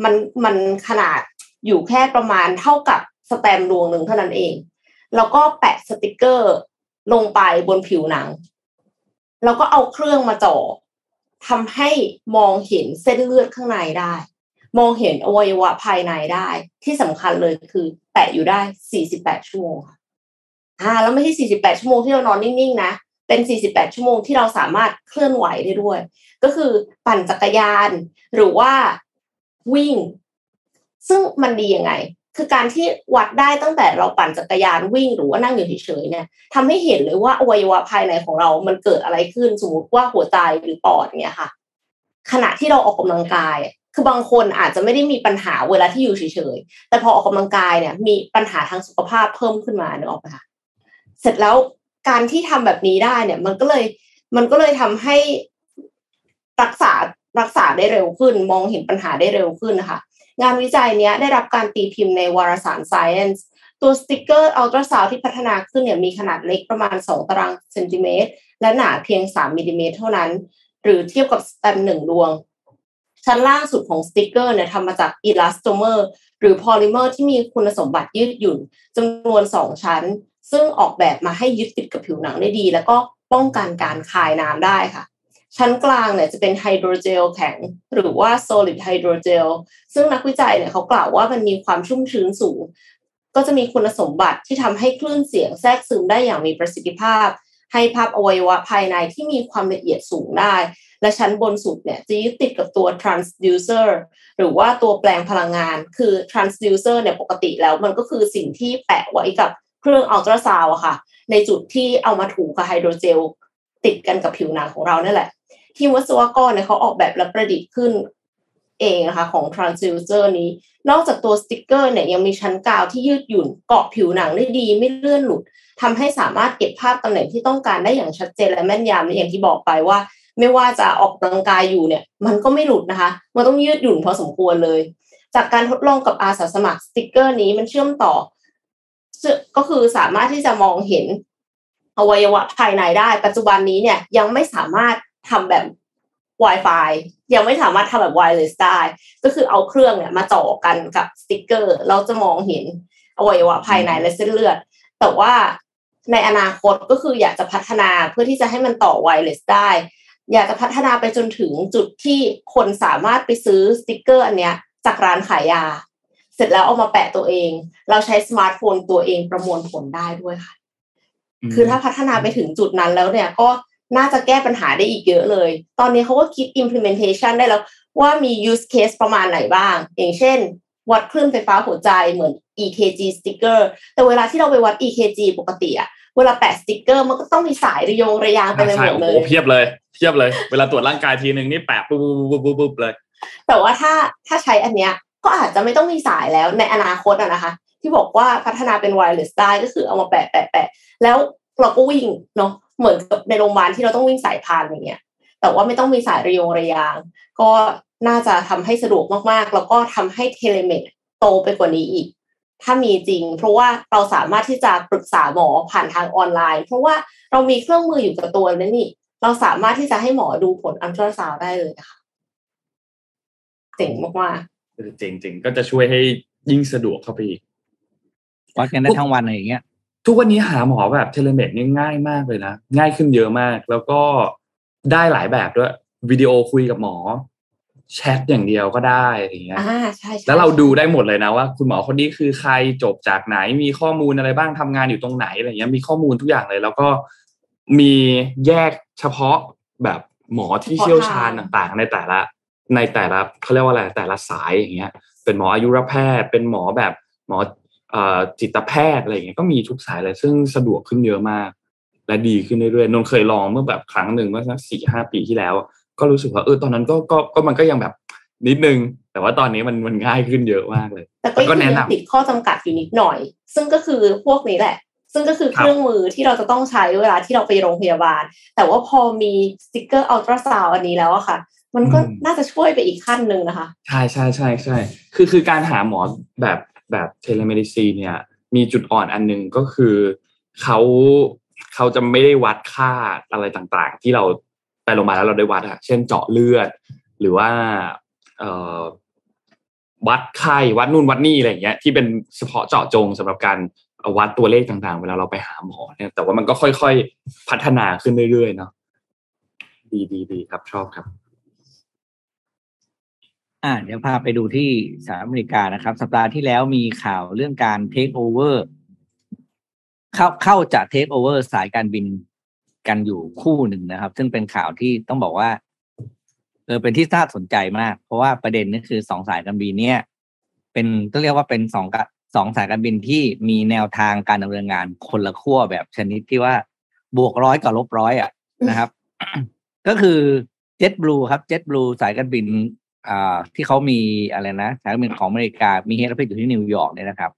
มันมันขนาดอยู่แค่ประมาณเท่ากับสแตมดวงหนึ่งเท่านั้นเอง แล้วก็แปะสติกเกอร์ลงไปบนผิวหนัง แล้วก็เอาเครื่องมาจ่อ ทำให้มองเห็นเส้นเลือดข้างในได้ มองเห็นอวัยวะภายในได้ ที่สำคัญเลยคือแปะอยู่ได้ 48 ชั่วโมงค่ะอ่าแล้วไม่ใช่ 48 ชั่วโมงที่เรานอนนิ่งๆนะเป็น 48 ชั่วโมงที่เราสามารถเคลื่อนไหวได้ด้วย ก็คือปั่นจักรยาน หรือว่าวิ่ง ซึ่งมันดียังไง คือการที่วัดได้ตั้งแต่เราปั่นจักรยานวิ่งหรือว่านั่งอยู่เฉยๆเนี่ยทำให้เห็นเลยว่าอวัยวะภายในของเรา มันเกิดอะไรขึ้นสมมติว่าหัวใจหรือปอดเนี่ยค่ะ ขณะที่เราออกกำลังกาย คือบางคนอาจจะไม่ได้มีปัญหาเวลาที่อยู่เฉยๆแต่พอออกกำลังกายเนี่ย มีปัญหาทางสุขภาพเพิ่มขึ้นมาเนอะออกมคะเสร็จแล้วการที่ทำแบบนี้ได้เนี่ย มันก็เลยมันก็เลยทำให้รักษารักษาได้เร็วขึ้น มองเห็นปัญหาได้เร็วขึ้นนะคะ งานวิจัยนี้ได้รับการตีพิมพ์ในวารสาร Science ตัวสติกเกอร์อัลตราซาวด์ที่พัฒนาขึ้นเนี่ยมีขนาดเล็กประมาณ 2 ตารางเซนติเมตร และหนาเพียง 3มิลิเมตรเท่านั้น หรือเทียบกับแสตมป์หนึ่งดวง ชั้นล่างสุดของสติกเกอร์เนี่ยทำมาจาก elastomer หรือพอลิเมอร์ที่มีคุณสมบัติยืดหยุ่นจำนวน 2 ชั้น ซึ่งออกแบบมาให้ยึดติดกับผิวหนังได้ดี แล้วก็ป้องกันการคายน้ำได้ค่ะ ชั้นกลางเนี่ยจะเป็นไฮโดรเจลแข็ง หรือว่า solid hydrogel ซึ่งนักวิจัยเนี่ยเขากล่าวว่ามันมีความชุ่มชื้นสูง ก็จะมีคุณสมบัติที่ทำให้คลื่นเสียงแทรกซึมได้อย่างมีประสิทธิภาพ ให้ภาพอวัยวะภายในที่มีความละเอียดสูงได้ และชั้นบนสุดเนี่ยจะยึดติดกับตัว transducer หรือว่าตัวแปลงพลังงาน คือ transducer เนี่ยปกติแล้วมันก็คือสิ่งที่แปะไว้กับเครื่องอัลตราซาวอะค่ะ ในจุดที่เอามาถูกับไฮโดรเจลติดกันกับผิวหนังของเราเนี่ยแหละ ทีมวิศวกรเนี่ยเขาออกแบบและประดิษฐ์ขึ้นเองนะคะของ transducer นี้ นอกจากตัวสติกเกอร์เนี่ยยังมีชั้นกาวที่ยืดหยุ่นเกาะผิวหนังได้ดีไม่เลื่อนหลุดทำให้สามารถเก็บภาพตำแหน่งที่ต้องการได้อย่างชัดเจนและแม่นยำอย่างที่บอกไปว่า ไม่ว่าจะออกกำลังกายอยู่เนี่ย มันก็ไม่หลุดนะคะ มันต้องยืดหยุ่นพอสมควรเลย จากการทดลองกับอาสาสมัครสติกเกอร์นี้มันเชื่อมต่อ ก็คือสามารถที่จะมองเห็นอวัยวะภายในได้ ปัจจุบันนี้เนี่ยยังไม่สามารถ ทำแบบ Wi-Fi ยังไม่สามารถทำแบบ wireless ได้ ก็คือเอาเครื่องเนี่ยมาต่อกันกับสติกเกอร์ เราจะมองเห็นอวัยวะภายในและเส้นเลือด แต่ว่าในอนาคตก็คืออยากจะพัฒนาเพื่อที่จะให้มันต่อ wireless ได้ อยากจะพัฒนาไปจนถึงจุดที่คนสามารถไปซื้อสติกเกอร์อันเนี้ยจากร้านขายยา เสร็จแล้วเอามาแปะตัวเอง เราใช้สมาร์ทโฟนตัวเองประมวลผลได้ด้วยค่ะ คือถ้าพัฒนาไปถึงจุดนั้นแล้วเนี่ยก็ น่าจะแก้ปัญหาได้อีกเยอะเลย ตอนนี้เขาก็คิด implementation ได้แล้วว่ามี use case ประมาณไหนบ้าง อย่างเช่น วัดคลื่นไฟฟ้าหัวใจเหมือน EKG sticker แต่เวลาที่เราไปวัด EKG ปกติอะเวลาแปะสติกเกอร์มันก็ต้องมีสายระยงระยางไปเลยหมดเลยโอ้เพียบเลยเพียบเลย เวลาตรวจร่างกายทีหนึ่งนี่แปะปุ๊บปุ๊บปุ๊บปุ๊บเลย แต่ว่าถ้าถ้าใช้อันเนี้ยก็อาจจะไม่ต้องมีสายแล้วในอนาคตอะนะคะ ที่บอกว่าพัฒนาเป็น wireless ได้ก็คือเอามาแปะแปะแปะแล้วเราก็วิ่งเนาะ เหมือนกับในโรงพยาบาลที่เราต้องวิ่งสายพานอย่างเงี้ย แต่ว่าไม่ต้องมีสายระยงระยาง ก็น่าจะทำให้สะดวกมากๆ แล้วก็ทำให้ telemed โตไปกว่านี้อีก ถ้ามีจริง เพราะว่าเราสามารถที่จะปรึกษาหมอผ่านทางออนไลน์ เพราะว่าเรามีเครื่องมืออยู่กับตัวแล้วนี่ เราสามารถที่จะให้หมอดูผลอัลตราซาวด์ได้เลยนะคะเจ๋งมากๆเจ๋งๆก็จะช่วยให้ยิ่งสะดวกเข้าไปอีกวัดกันได้ทั้งวันอะไรอย่างเงี้ย ทุกวันนี้หาหมอแบบ telemed นี่ง่ายมากเลยนะ ง่ายขึ้นเยอะมาก แล้วก็ได้หลายแบบด้วยวิดีโอคุยกับหมอ แชทอย่างเดียวก็ได้อะไรเงี้ยอ่าใช่ใช่แล้วเราดูได้หมดเลยนะว่า คุณหมอคนนี้คือใครจบจากไหน มีข้อมูลอะไรบ้างทำงานอยู่ตรงไหนอะไรเงี้ยมีข้อมูลทุกอย่างเลย แล้วก็มีแยกเฉพาะแบบหมอที่เชี่ยวชาญต่างๆ ในแต่ละ ในแต่ละเขาเรียกว่าอะไรแต่ละสายอย่างเงี้ย เป็นหมออายุรแพทย์เป็นหมอแบบหมอเอ่อ จิตแพทย์อะไรอย่างเงี้ยก็มีทุกสายเลยซึ่งสะดวกขึ้นเยอะมาก และดีขึ้นเรื่อยๆนนท์เคยลองเมื่อแบบครั้งหนึ่งเมื่อสักสี่ห้าปีที่แล้ว ก็รู้สึกว่าเออตอนนั้นก็ก็ก็มันก็ยังแบบนิดนึง แต่ว่าตอนนี้มันมันง่ายขึ้นเยอะมากเลย แต่ก็ยังติดข้อจำกัดอยู่นิดหน่อย ซึ่งก็คือพวกนี้แหละ ซึ่งก็คือเครื่องมือที่เราจะต้องใช้เวลาที่เราไปโรงพยาบาล แต่ว่าพอมีสติกเกอร์อัลตราซาวด์อันนี้แล้วอะค่ะมันก็น่าจะช่วยไปอีกขั้นหนึ่งนะคะ ใช่ใช่ใช่ใช่คือคือการหาหมอแบบ แบบ telemedicine เนี่ย มีจุดอ่อนอันหนึ่งก็คือเขาเขาจะไม่ได้วัดค่าอะไรต่างๆ ที่เราไปโรงพยาบาลแล้วเราได้วัดอะเช่นเจาะเลือด หรือว่าเวัดไข้วัดนู่นวัดนี่อะไรอย่างเงี้ยที่เป็นเฉพาะเจาะจงสำหรับการวัดตัวเลขต่างๆ เวลาเราไปหาหมอเนี่ยแต่ว่ามันก็ค่อยๆพัฒนาขึ้นเรื่อยๆเนาะดีดีดีครับชอบครับ อ่าเดี๋ยวพาไปดูที่สหรัฐอเมริกานะครับ สัปดาห์ที่แล้วมีข่าวเรื่องการเทคโอเวอร์เข้าเข้าจะเทคโอเวอร์สายการบินกันอยู่คู่หนึ่งนะครับ ซึ่งเป็นข่าวที่ต้องบอกว่าเออเป็นที่น่าสนใจมาก เพราะว่าประเด็นนี่คือสองสายการบินเนี่ย เป็นต้องเรียกว่าเป็นสองกสองสายการบินที่มีแนวทางการดำเนินงานคนละขั้วแบบชนิดที่ว่าบวกร้อยกับลบร้อยอะนะครับ ก็คือ JetBlue ครับ JetBlue สายการบิน อ่าที่เขามีอะไรนะสายการบินของอเมริกามี head office อยู่ที่นิวยอร์กเนี่ยนะครับ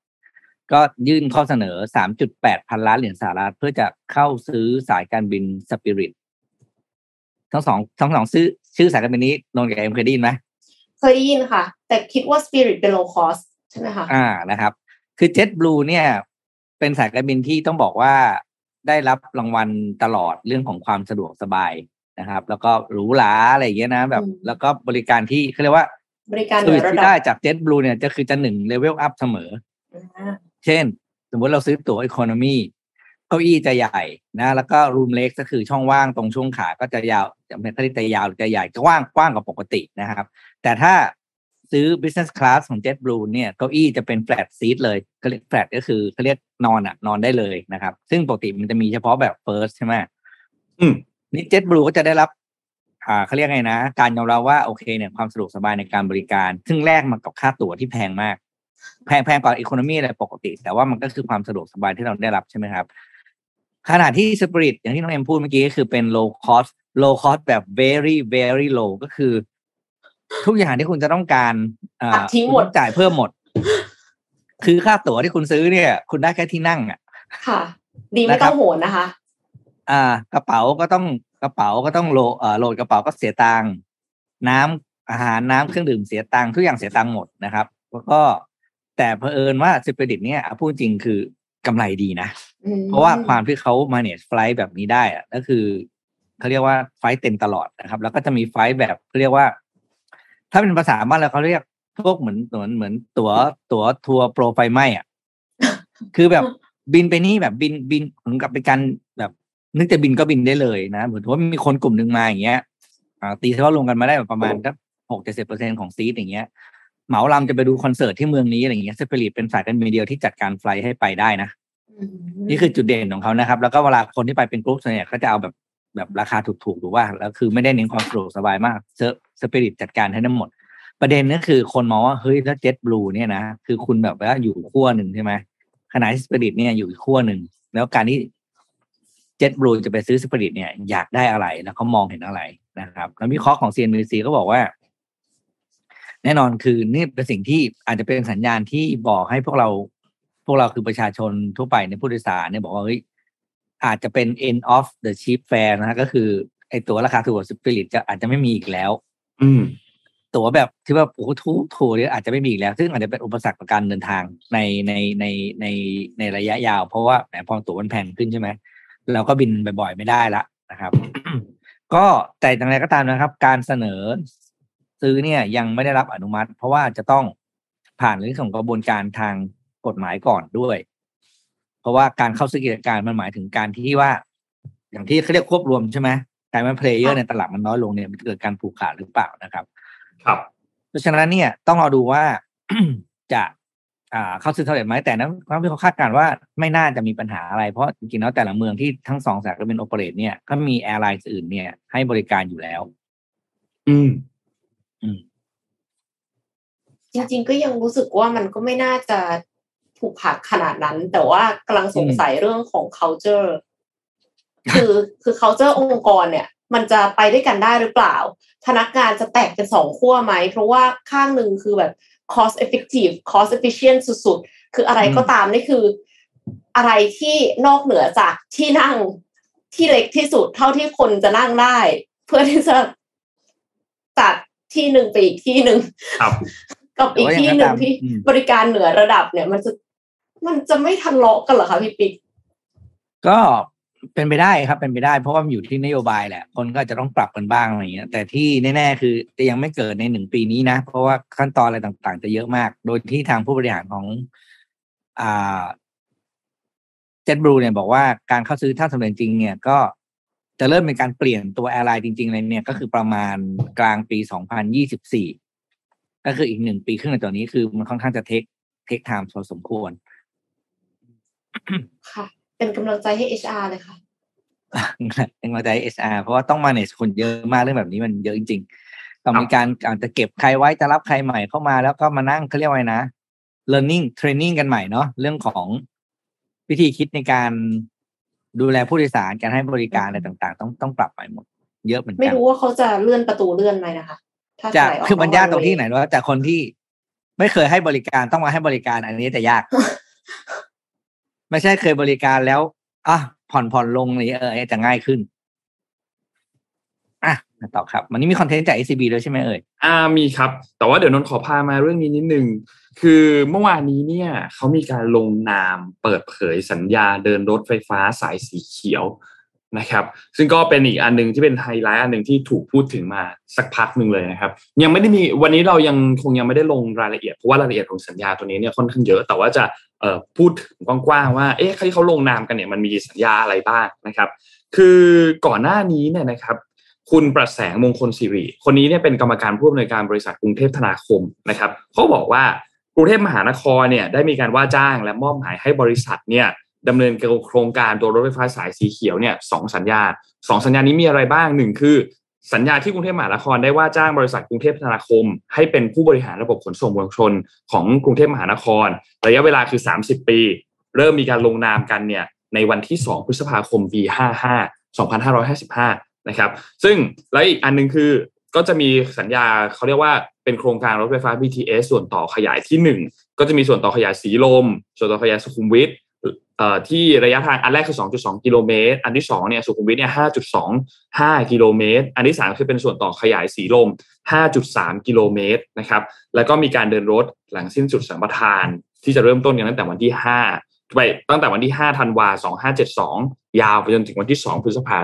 ก็ยื่นข้อเสนอ 3.8 พันล้านเหรียญสหรัฐเพื่อจะเข้าซื้อสายการบินสปิริตทั้งสองทั้งสองซื้อชื่อสายการบินนี้นนกับเอ็มเคยได้ยินไหมเคยได้ยินค่ะ แต่คิดว่า Spirit เป็น low cost ใช่ไหมคะอ่านะครับ คือ JetBlue เนี่ย เป็นสายการบินที่ต้องบอกว่าได้รับรางวัลตลอดเรื่องของความสะดวกสบาย นะครับ แล้วก็หรูหราอะไรอย่างเงี้ยนะแบบ แล้วก็บริการที่เขาเรียกว่า บริการเหสนืวิอตระที่ดับได้จาก JetBlue เนี่ยจะคือจะหนึ่งเลเวลอัพเสมออ่าเช่น สมมติเราซื้อตั๋วอีโคโนมีเก้าอี้จะใหญ่นะ แล้วก็รูมเล็กก็คือช่องว่างตรงช่วงขาก็จะยาวจะไม่ค่อยจะยาวหรือจะใหญ่จะกว้างกว้างกว่าปกตินะครับ แต่ถ้าซื้อ business class ของ JetBlue เนี่ยเก้าอี้จะเป็น flat seat เลยเขาเรียก flat ก็คือเขาเรียกนอนอะ นอนได้เลยนะครับ ซึ่งปกติมันจะมีเฉพาะแบบ first ใช่ไหมอืม นี่ JetBlue ก็จะได้รับอ่าเขาเรียกไงนะ การยอมรับว่าโอเคเนี่ยความสะดวกสบายในการบริการ ซึ่งแลกมากับค่าตั๋วที่แพงมาก แพงแพงกว่าอีโคโนมีอะไรปกติ แต่ว่ามันก็คือความสะดวกสบายที่เราได้รับใช่ไหมครับ ขณะที่สปริตอย่างที่น้องเอ็มพูดเมื่อกี้ก็คือเป็น low cost low cost แบบ very very low ก็คือ ทุกอย่างที่คุณจะต้องการอ่าตัดทิ้งหมดคุณต้องจ่ายเพิ่มหมด คือค่าตั๋วที่คุณซื้อเนี่ย คุณได้แค่ที่นั่งอะ ค่ะ ดีไม่ต้องโหนนะคะ อ่ากระเป๋าก็ต้องกระเป๋าก็ต้องโหลเอ่อโหลดกระเป๋าก็เสียตังค์น้ำอาหารน้ำเครื่องดื่มเสียตังค์ทุกอย่างเสียตังค์หมดนะครับ แล้วก็แต่เผอิญว่าสปิริตเนี่ยอะพูดจริงคือกำไรดีนะอืมเพราะว่าความที่เขา manage flight แบบนี้ได้อะก็คือเขาเรียกว่าไฟล์เต็มตลอดนะครับ แล้วก็จะมีไฟล์แบบเขาเรียกว่า ถ้าเป็นภาษาบ้านเราเขาเรียกพวกเหมือนเหมือนเหมือนตั๋วตั๋วทัวร์โปรไฟไหม้อะคือแบบบินไปนี่แบบบินบินเหมือนกับเป็นการแบบ นึกจะบินก็บินได้เลยนะเหมือนว่ามีคนกลุ่มหนึ่งมาอย่างเงี้ยอ่าตีเฉพาะรวมกันมาได้แบบประมาณสักหกเจ็ดสิบเปอร์เซ็นของ seat อย่างเงี้ยเหมาลำจะไปดูคอนเสิร์ตที่เมืองนี้อะไรอย่างเงี้ยสปิริตเป็นสายการบินเดียวที่จัดการ flight ให้ไปได้นะอืมนี่คือจุดเด่นของเขานะครับ แล้วก็เวลาคนที่ไปเป็นกรุ๊ปส่วนใหญ่ก็จะเอาแบบแบบราคาถูกๆถูกว่า แล้วคือไม่ได้เน้นความสะดวกสบายมากซอร์สปิริตจัดการให้ทั้งหมด ประเด็นก็คือคนมองว่าเฮ้ยแล้วเจ็ตบลูเนี่ยนะคือคุณแบบว่าอยู่ขั้วหนึ่งใช่ไหมขณะที่สปิริตเนี่ยอยู่อีกขั้วหนึ่งแล้วการที่ เจ็ตบลูจะไปซื้อสปิริตเนี่ยอยากได้อะไรแล้วเขามองเห็นอะไรนะครับแล้ววิเคราะห์ของ CNBC ก็บอกว่า แน่นอนคือนี่เป็นสิ่งที่อาจจะเป็นสัญญาณที่บอกให้พวกเราพวกเราคือประชาชนทั่วไปในผู้โดยสารเนี่ยบอกว่าเฮ้ยอาจจะเป็น end of the cheap fare นะฮะก็คือ ไอตั๋วราคาถูกกว่าสปิริตจะอาจจะไม่มีอีกแล้ว อืม ตั๋วแบบที่ว่าโอ้โหถูกถูกเนี่ยอาจจะไม่มีอีกแล้ว ซึ่งอาจจะเป็นอุปสรรคต่อการเดินทางในในในในในระยะยาว เพราะว่าแหมพอตั๋วมันแพงขึ้นใช่ไหม เราก็บินบ่อยๆไม่ได้ละนะครับ ก็แต่อย่างไรก็ตามนะครับ การเสนอซื้อเนี่ยยังไม่ได้รับอนุมัติ เพราะว่าจะต้องผ่านเรื่องของกระบวนการทางกฎหมายก่อนด้วย เพราะว่าการเข้าซื้อกิจการมันหมายถึงการที่ว่า อย่างที่เขาเรียกควบรวมใช่ไหมการเป็น player ในตลาดมันน้อยลงเนี่ยมันเกิดการผูกขาดหรือเปล่านะครับ ครับ เพราะฉะนั้นเนี่ยต้องรอดูว่าจะอ่า เข้าซื้อเท่าไหร่ไหมแต่นักนักวิเคราะห์คาดการณ์ว่าไม่น่าจะมีปัญหาอะไร เพราะจริงๆแล้วแต่ละเมืองที่ทั้งสองสายการบิน operate เนี่ยก็มี airline อื่นเนี่ยให้บริการอยู่แล้ว อืมจริง ๆ ก็ยังรู้สึกว่ามันก็ไม่น่าจะผูกขาดขนาดนั้น แต่ว่ากำลังสงสัยเรื่องของ culture คือคือ culture องค์กรเนี่ย มันจะไปด้วยกันได้หรือเปล่า พนักงานจะแตกเป็นสองขั้วไหม เพราะว่าข้างหนึ่งคือแบบ cost effective cost efficient สุดๆ คืออะไรก็ตามนี่คือ อะไรที่นอกเหนือจากที่นั่งที่เล็กที่สุดเท่าที่คนจะนั่งได้ เพื่อที่จะตัดที่หนึ่งไปอีกที่หนึ่งครับกับอีกที่หนึ่งที่อืมบริการเหนือระดับเนี่ย มันจะมันจะไม่ทะเลาะกันเหรอคะพี่ปิ๊กก็ เป็นไปได้ครับเป็นไปได้ เพราะว่ามันอยู่ที่นโยบายแหละ คนก็จะต้องปรับกันบ้างอะไรอย่างเงี้ย แต่ที่แน่ๆคือจะยังไม่เกิดในหนึ่งปีนี้นะ เพราะว่าขั้นตอนอะไรต่างๆ จะเยอะมาก โดยที่ทางผู้บริหารของอ่าเจ็ตบลูเนี่ยบอกว่าการเข้าซื้อถ้าสำเร็จจริง เนี่ยก็จะเริ่มเป็นการเปลี่ยนตัว airline จริงๆเลยเนี่ยก็คือประมาณกลางปี 2024 ก็คืออีกหนึ่งปีครึ่งในตัวนี้คือมันค่อนข้างจะ take take time พอสมควรค่ะ เป็นกำลังใจให้ HR เลยค่ะเป็นกำลังใจ HR เพราะว่าต้อง manage คนเยอะมากเรื่องแบบนี้มันเยอะจริงๆต้องมีการอาจจะเก็บใครไว้จะรับใครใหม่เข้ามาแล้วก็มานั่งเขาเรียกว่าไงนะ learning training กันใหม่เนาะเรื่องของวิธีคิดในการดูแลผู้โดยสารการให้บริการอะไรต่างๆ ต้องต้องปรับใหม่หมด เยอะเหมือนไม่กันรู้ว่าเขาจะเลื่อนประตูเลื่อนไหมนะคะถ้าจากถ่ายออกคือมันยากตรงที่ runway ไหนรู้จากคนที่ไม่เคยให้บริการต้องมาให้บริการอันนี้จะยาก ไม่ใช่เคยบริการแล้วอะผ่อนผ่อนลงอะไรเออจะง่ายขึ้นอะต่อครับวันนี้มีคอนเทนต์จาก ACB ด้วยใช่ไหมเอ่ยอ่ามีครับ แต่ว่าเดี๋ยวนนขอพามาเรื่องนี้นิดนึง คือเมื่อวานนี้เนี่ยเขามีการลงนามเปิดเผยสัญญาเดินรถไฟฟ้าสายสีเขียว นะครับ ซึ่งก็เป็นอีกอันหนึ่งที่เป็นไฮไลท์อันหนึ่งที่ถูกพูดถึงมาสักพักหนึ่งเลยนะครับ ยังไม่ได้มีวันนี้เรายังคงยังไม่ได้ลงรายละเอียดเพราะว่ารายละเอียดของสัญญาตัวนี้เนี่ยค่อนข้างเยอะ แต่ว่าจะเอ่อพูดถึงกว้างๆว่าเอ๊ะที่เขาลงนามกันเนี่ยมันมีสัญญาอะไรบ้างนะครับ คือก่อนหน้านี้เนี่ยนะครับคุณประแสงมงคลสิริ คนนี้เนี่ยเป็นกรรมการผู้อำนวยการบริษัทกรุงเทพธนาคมนะครับเขาบอกว่ากรุงเทพมหานครเนี่ยได้มีการว่าจ้างและมอบหมายให้บริษัทเนี่ย ดำเนินโครงการตัวรถไฟฟ้าสายสีเขียวเนี่ยสองสัญญาสองสัญญานี้มีอะไรบ้างหนึ่งคือสัญญาที่กรุงเทพมหานครได้ว่าจ้างบริษัทกรุงเทพธนาคม ให้เป็นผู้บริหารระบบขนส่งมวลชนของกรุงเทพมหานคร ระยะเวลาคือ 30 ปี เริ่มมีการลงนามกันเนี่ยในวันที่ 2 พฤษภาคมปี55 2555 นะครับ ซึ่งแล้วอีกอันหนึงคือก็จะมีสัญญาเขาเรียกว่าเป็นโครงการรถไฟฟ้า BTS ส่วนต่อขยายที่ 1 ก็จะมีส่วนต่อขยายสีลม ส่วนต่อขยายสุขุมวิท ที่ระยะทางอันแรกคือ 2.2 กิโลเมตร อันที่2เนี่ยสุขุมวิทเนี่ย5.25 กิโลเมตร อันที่ 3 คือเป็นส่วนต่อขยายสีลม 5.3 กิโลเมตรนะครับ แล้วก็มีการเดินรถหลังสิ้นสุดสัมปทาน ที่จะเริ่มต้นกันตั้งแต่วันที่ 5 ไปตั้งแต่วันที่ 5 ธันวา 2572 ยาวไปจนถึงวันที่ 2 พฤษภา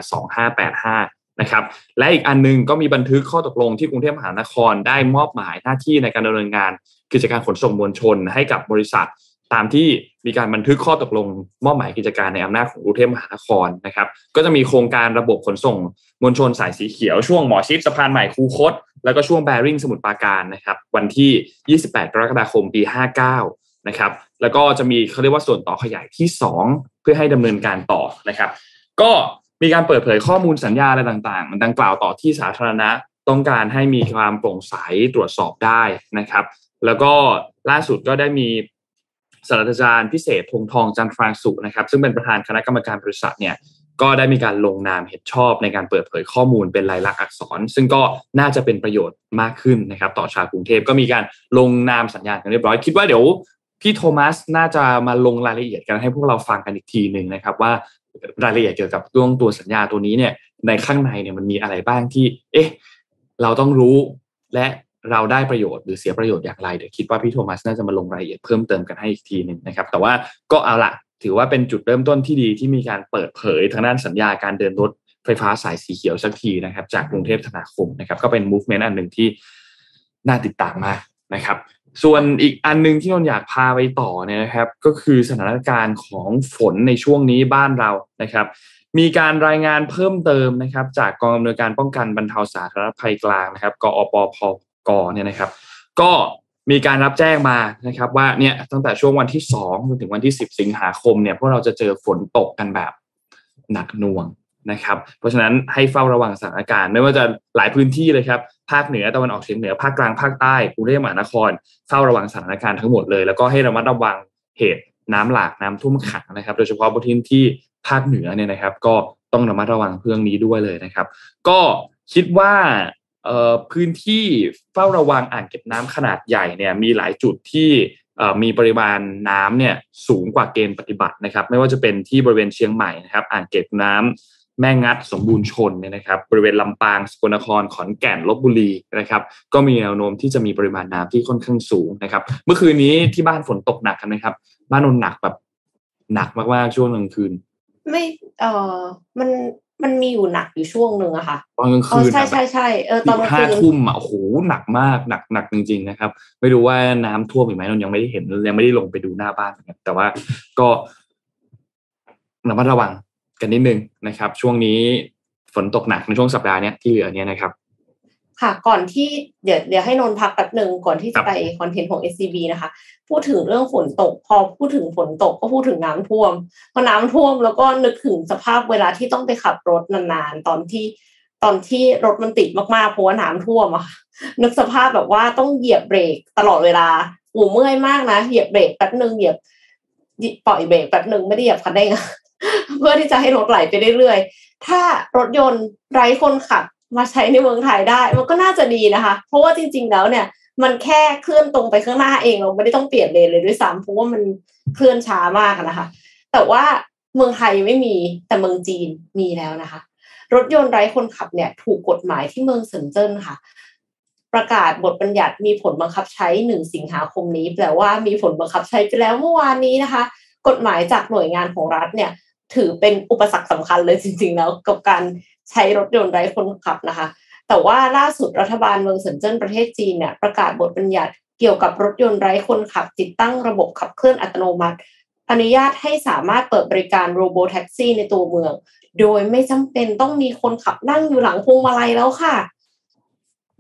2585 นะครับ และอีกอันหนึงก็มีบันทึกข้อตกลงที่กรุงเทพมหานครได้มอบหมายหน้าที่ในการดำเนินงานกิจการขนส่งมวลชนให้กับบริษัท ตามที่มีการบันทึกข้อตกลงมอบหมายกิจการในอำนาจของกรุงเทพมหานครนะครับ ก็จะมีโครงการระบบขนส่งมวลชนสายสีเขียวช่วงหมอชิดสะพานใหม่คูคต แล้วก็ช่วงแบริ่งสมุทรปราการนะครับ วันที่ 28 กรกฎาคมปี 59 นะครับ แล้วก็จะมีเขาเรียกว่าส่วนต่อขยายที่ 2 เพื่อให้ดำเนินการต่อนะครับ ก็มีการเปิดเผยข้อมูลสัญญาอะไรต่างๆ มันดังกล่าวต่อที่สาธารณะต้องการให้มีความโปร่งใสตรวจสอบได้นะครับ แล้วก็ล่าสุดก็ได้มี ศาสตราจารย์พิเศษธงทองจันทรางสุนะครับ ซึ่งเป็นประธานคณะกรรมการบริษัทเนี่ยก็ได้มีการลงนามเห็นชอบในการเปิดเผยข้อมูลเป็นลายลักษณ์อักษร ซึ่งก็น่าจะเป็นประโยชน์มากขึ้นนะครับ ต่อชาวกรุงเทพก็มีการลงนามสัญญากันเรียบร้อย คิดว่าเดี๋ยวพี่โทมัสน่าจะมาลงรายละเอียดกันให้พวกเราฟังกันอีกทีหนึ่งนะครับ ว่ารายละเอียดเกี่ยวกับเรื่องตัวสัญญาตัวนี้เนี่ยในข้างในเนี่ยมันมีอะไรบ้างที่ เอ๊ะ เราต้องรู้และ เราได้ประโยชน์หรือเสียประโยชน์อย่างไรเดี๋ยวคิดว่าพี่โทมัสน่าจะมาลงรายละเอียดเพิ่มเติมกันให้อีกทีหนึ่งนะครับ แต่ว่าก็เอาละถือว่าเป็นจุดเริ่มต้นที่ดีที่มีการเปิดเผยทางด้านสัญญาการเดินรถไฟฟ้าสายสีเขียวสักทีนะครับ จากกรุงเทพธนาคมนะครับ ก็เป็น movement อันหนึ่งที่น่าติดตามมากนะครับ ส่วนอีกอันหนึงที่นนอยากพาไปต่อเนี่ยนะครับ ก็คือสถานการณ์ของฝนในช่วงนี้บ้านเรานะครับมีการรายงานเพิ่มเติมนะครับ จากกองอำนวยการป้องกันบรรเทาสาธารณภัยกลางนะครับ กอปพ กเนี่ยนะครับ ก็มีการรับแจ้งมานะครับว่าเนี่ยตั้งแต่ช่วงวันที่2จนถึงวันที่ 10 สิงหาคมเนี่ยพวกเราจะเจอฝนตกกันแบบหนักหน่วงนะครับ เพราะฉะนั้นให้เฝ้าระวังสถานการณ์ ไม่ว่าจะหลายพื้นที่เลยครับภาคเหนือตะวันออกเฉียงเหนือภาคกลางภาคใต้กรุงเทพมหานครเฝ้าระวังสถานการณ์ทั้งหมดเลย แล้วก็ให้ระมัดระวังเหตุน้ำหลากน้ำท่วมขังนะครับ โดยเฉพาะบนที่ที่ภาคเหนือเนี่ยนะครับ ก็ต้องระมัดระวังเรื่องนี้ด้วยเลยนะครับ ก็คิดว่า พื้นที่เฝ้าระวังอ่างเก็บน้ำขนาดใหญ่เนี่ยมีหลายจุดที่มีปริมาณน้ำเนี่ยสูงกว่าเกณฑ์ปฏิบัตินะครับ ไม่ว่าจะเป็นที่บริเวณเชียงใหม่นะครับ อ่างเก็บน้ำแม่งัดสมบูรณ์ชนเนี่ยนะครับ บริเวณลำปางสกลนครขอนแก่นลบบุรีนะครับ ก็มีแนวโน้มที่จะมีปริมาณน้ำที่ค่อนข้างสูงนะครับ เมื่อคืนนี้ที่บ้านฝนตกหนักกันไหมครับ บ้านนนหนักแบบหนักมากๆช่วงกลางคืน ไม่เออมัน มันมีอยู่หนักอยู่ช่วงหนึ่งอะค่ะตอนกลางอ๋คือนใช่อะแบบใช่ใช่เออตอนกลางห้าคืนทุ่มอะโอ้โหหนักมากหนักหนักจริง ๆ นะครับ ไม่รู้ว่าน้ำท่วมอีกไหมนนยังไม่ได้เห็นยังไม่ได้ลงไปดูหน้าบ้านเหมือนกันแต่ว่าก็ระมัดระวังกันนิดนึงนะครับ ช่วงนี้ฝนตกหนักในช่วงสัปดาห์เนี้ยที่เหลือเนี้ยนะครับ ค่ะ ก่อนที่เดี๋ยวเดี๋ยวให้นนท์พักแป๊บหนึ่งก่อนที่ครัจะบไปคอนเทนต์ของ SCB นะคะ พูดถึงเรื่องฝนตก พอพูดถึงฝนตกก็พูดถึงน้ำท่วม พอน้ำท่วมแล้วก็นึกถึงสภาพเวลาที่ต้องไปขับรถนานๆ ตอนที่ตอนที่รถมันติดมากๆเพราะว่าน้ำท่วมอะค่ะนึกสภาพแบบว่าต้องเหยียบเบรกตลอดเวลาอูเมื่อยมากนะเหยียบเบรกแป๊บหนึ่งเหยียบปล่อยเบรกแป๊บหนึ่งไม่ได้เหยียบคันเร่งอะเพื่อที่จะให้รถไหลไปเรื่อยๆถ้ารถยนต์ไร้คนขับ มาใช้ในเมืองไทยได้ มันก็น่าจะดีนะคะ เพราะว่าจริง ๆ แล้วเนี่ย มันแค่เคลื่อนตรงไปข้างหน้าเองเราไม่ได้ต้องเปลี่ยนเลนเลยด้วยซ้ำเพราะว่ามันเคลื่อนช้ามากนะคะ แต่ว่าเมืองไทยไม่มีแต่เมืองจีนมีแล้วนะคะ รถยนต์ไร้คนขับเนี่ย ถูกกฎหมายที่เมืองเซินเจิ้นค่ะ ประกาศบทบัญญัติมีผลบังคับใช้หนึ่งสิงหาคมนี้แปลว่ามีผลบังคับใช้ไปแล้วเมื่อวานนี้นะคะ กฎหมายจากหน่วยงานของรัฐเนี่ย ถือเป็นอุปสรรคสำคัญเลยจริง ๆ แล้ว กับการใช้รถยนต์ไร้คนขับนะคะ แต่ว่าล่าสุดรัฐบาลเมืองเซินเจิ้นประเทศจีนเนี่ยประกาศบทบัญญัติเกี่ยวกับรถยนต์ไร้คนขับ ติดตั้งระบบขับเคลื่อนอัตโนมัติ อนุญาตให้สามารถเปิดบริการโรโบแท็กซี่ในตัวเมือง โดยไม่จำเป็นต้องมีคนขับนั่งอยู่หลังพวงมาลัยแล้วค่ะ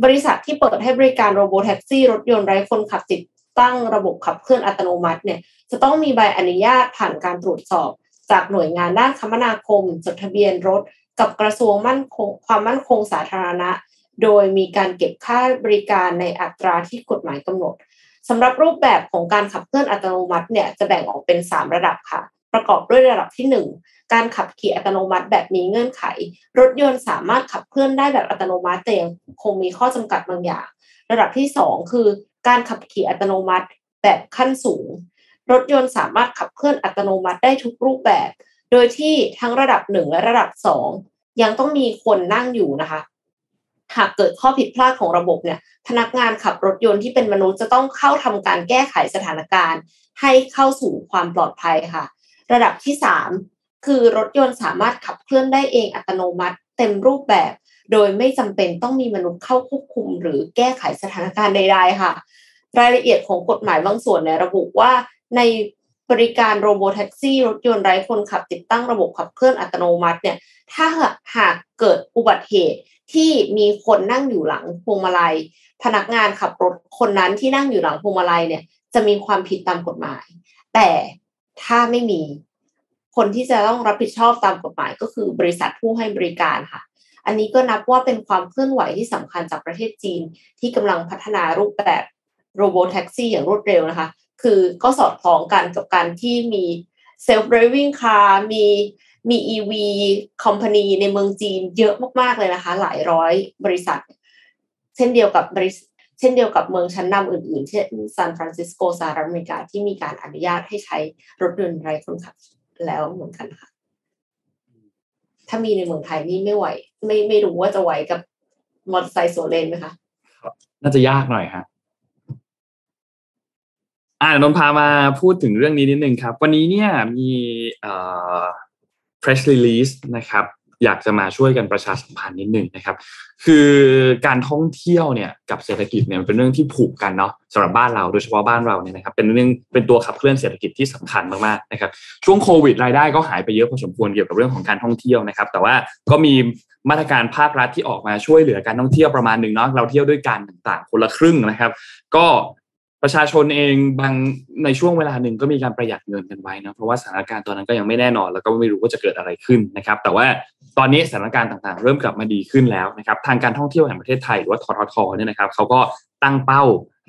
บริษัทที่เปิดให้บริการโรโบแท็กซี่รถยนต์ไร้คนขับติดตั้งระบบขับเคลื่อนอัตโนมัติเนี่ยจะต้องมีใบอนุญาตผ่านการตรวจสอบ จากหน่วยงานด้านคมนาคม จดทะเบียนรถ กับกระทรวงมั่นคงความมั่นคงสาธารณะ โดยมีการเก็บค่าบริการในอัตราที่กฎหมายกำหนดสำหรับรูปแบบของการขับเคลื่อนอัตโนมัติเนี่ยจะแบ่งออกเป็น 3 ระดับค่ะ ประกอบด้วยระดับที่ 1 การขับขี่อัตโนมัติแบบมีเงื่อนไข รถยนต์สามารถขับเคลื่อนได้แบบอัตโนมัติแต่ยังคงมีข้อจำกัดบางอย่าง ระดับที่ 2 คือ การขับขี่อัตโนมัติแบบขั้นสูง รถยนต์สามารถขับเคลื่อนอัตโนมัติได้ทุกรูปแบบ โดยที่ทั้งระดับ1และระดับ2ยังต้องมีคนนั่งอยู่นะคะ หากเกิดข้อผิดพลาดของระบบเนี่ย พนักงานขับรถยนต์ที่เป็นมนุษย์จะต้องเข้าทำการแก้ไขสถานการณ์ ให้เข้าสู่ความปลอดภัยค่ะ ระดับที่3คือรถยนต์สามารถขับเคลื่อนได้เองอัตโนมัติเต็มรูปแบบ โดยไม่จำเป็นต้องมีมนุษย์เข้าควบคุม หรือแก้ไขสถานการณ์ใด ๆ ค่ะ รายละเอียดของกฎหมายบางส่วนเนี่ยระบุว่า ในบริการโรโบแท็กซี่รถยนต์ไร้คนขับติดตั้งระบบขับเคลื่อนอัตโนมัติเนี่ย ถ้าหากเกิดอุบัติเหตุที่มีคนนั่งอยู่หลังพวงมาลัย พนักงานขับรถคนนั้นที่นั่งอยู่หลังพวงมาลัยเนี่ย จะมีความผิดตามกฎหมาย แต่ถ้าไม่มีคนที่จะต้องรับผิดชอบตามกฎหมายก็คือบริษัทผู้ให้บริการค่ะ อันนี้ก็นับว่าเป็นความเคลื่อนไหวที่สำคัญจากประเทศจีนที่กำลังพัฒนารูปแบบ robot taxi อย่างรวดเร็วนะคะ คือก็สอดคล้องกันกับการที่มีself-driving car มีมี EV company ในเมืองจีนเยอะมากๆเลยนะคะ หลายร้อยบริษัท เช่นเดียวกับบริษัทเช่นเดียวกับเมืองชั้นนำอื่นๆ เช่นซานฟรานซิสโกสหรัฐอเมริกาที่มีการอนุญาตให้ใช้รถยนต์ไร้คนขับแล้วเหมือนกันค่ะ ถ้ามีในเมืองไทยนี่ไม่ไหว ไม่ไม่รู้ว่าจะไหวกับมอเตอร์ไซค์สวนเลนไหมคะ น่าจะยากหน่อยฮะ อ่านนพามาพูดถึงเรื่องนี้นิดนึงครับ วันนี้เนี่ยมีเอ่อ press release นะครับ อยากจะมาช่วยกันประชาสัมพันธ์นิดหนึ่งนะครับ คือการท่องเที่ยวเนี่ยกับเศรษฐกิจเนี่ยเป็นเรื่องที่ผูกกันเนาะสำหรับบ้านเราโดยเฉพาะบ้านเราเนี่ยนะครับ เป็นเรื่องเป็นตัวขับเคลื่อนเศรษฐกิจที่สำคัญมากๆนะครับ ช่วงโควิดรายได้ก็หายไปเยอะพอสมควรเกี่ยวกับเรื่องของการท่องเที่ยวนะครับ แต่ว่าก็มีมาตรการภาครัฐที่ออกมาช่วยเหลือการท่องเที่ยวประมาณหนึ่งเนาะเราเที่ยวด้วยกันต่างๆ คนละครึ่งนะครับ ก็ ประชาชนเองบางในช่วงเวลาหนึ่งก็มีการประหยัดเงินกันไว้นะเพราะว่าสถานการณ์ตอนนั้นก็ยังไม่แน่นอน แล้วก็ไม่รู้ว่าจะเกิดอะไรขึ้นนะครับ แต่ว่าตอนนี้สถานการณ์ต่างๆ เริ่มกลับมาดีขึ้นแล้วนะครับ ทางการท่องเที่ยวแห่งประเทศไทยหรือว่าทททเนี่ยนะครับเขาก็ตั้งเป้า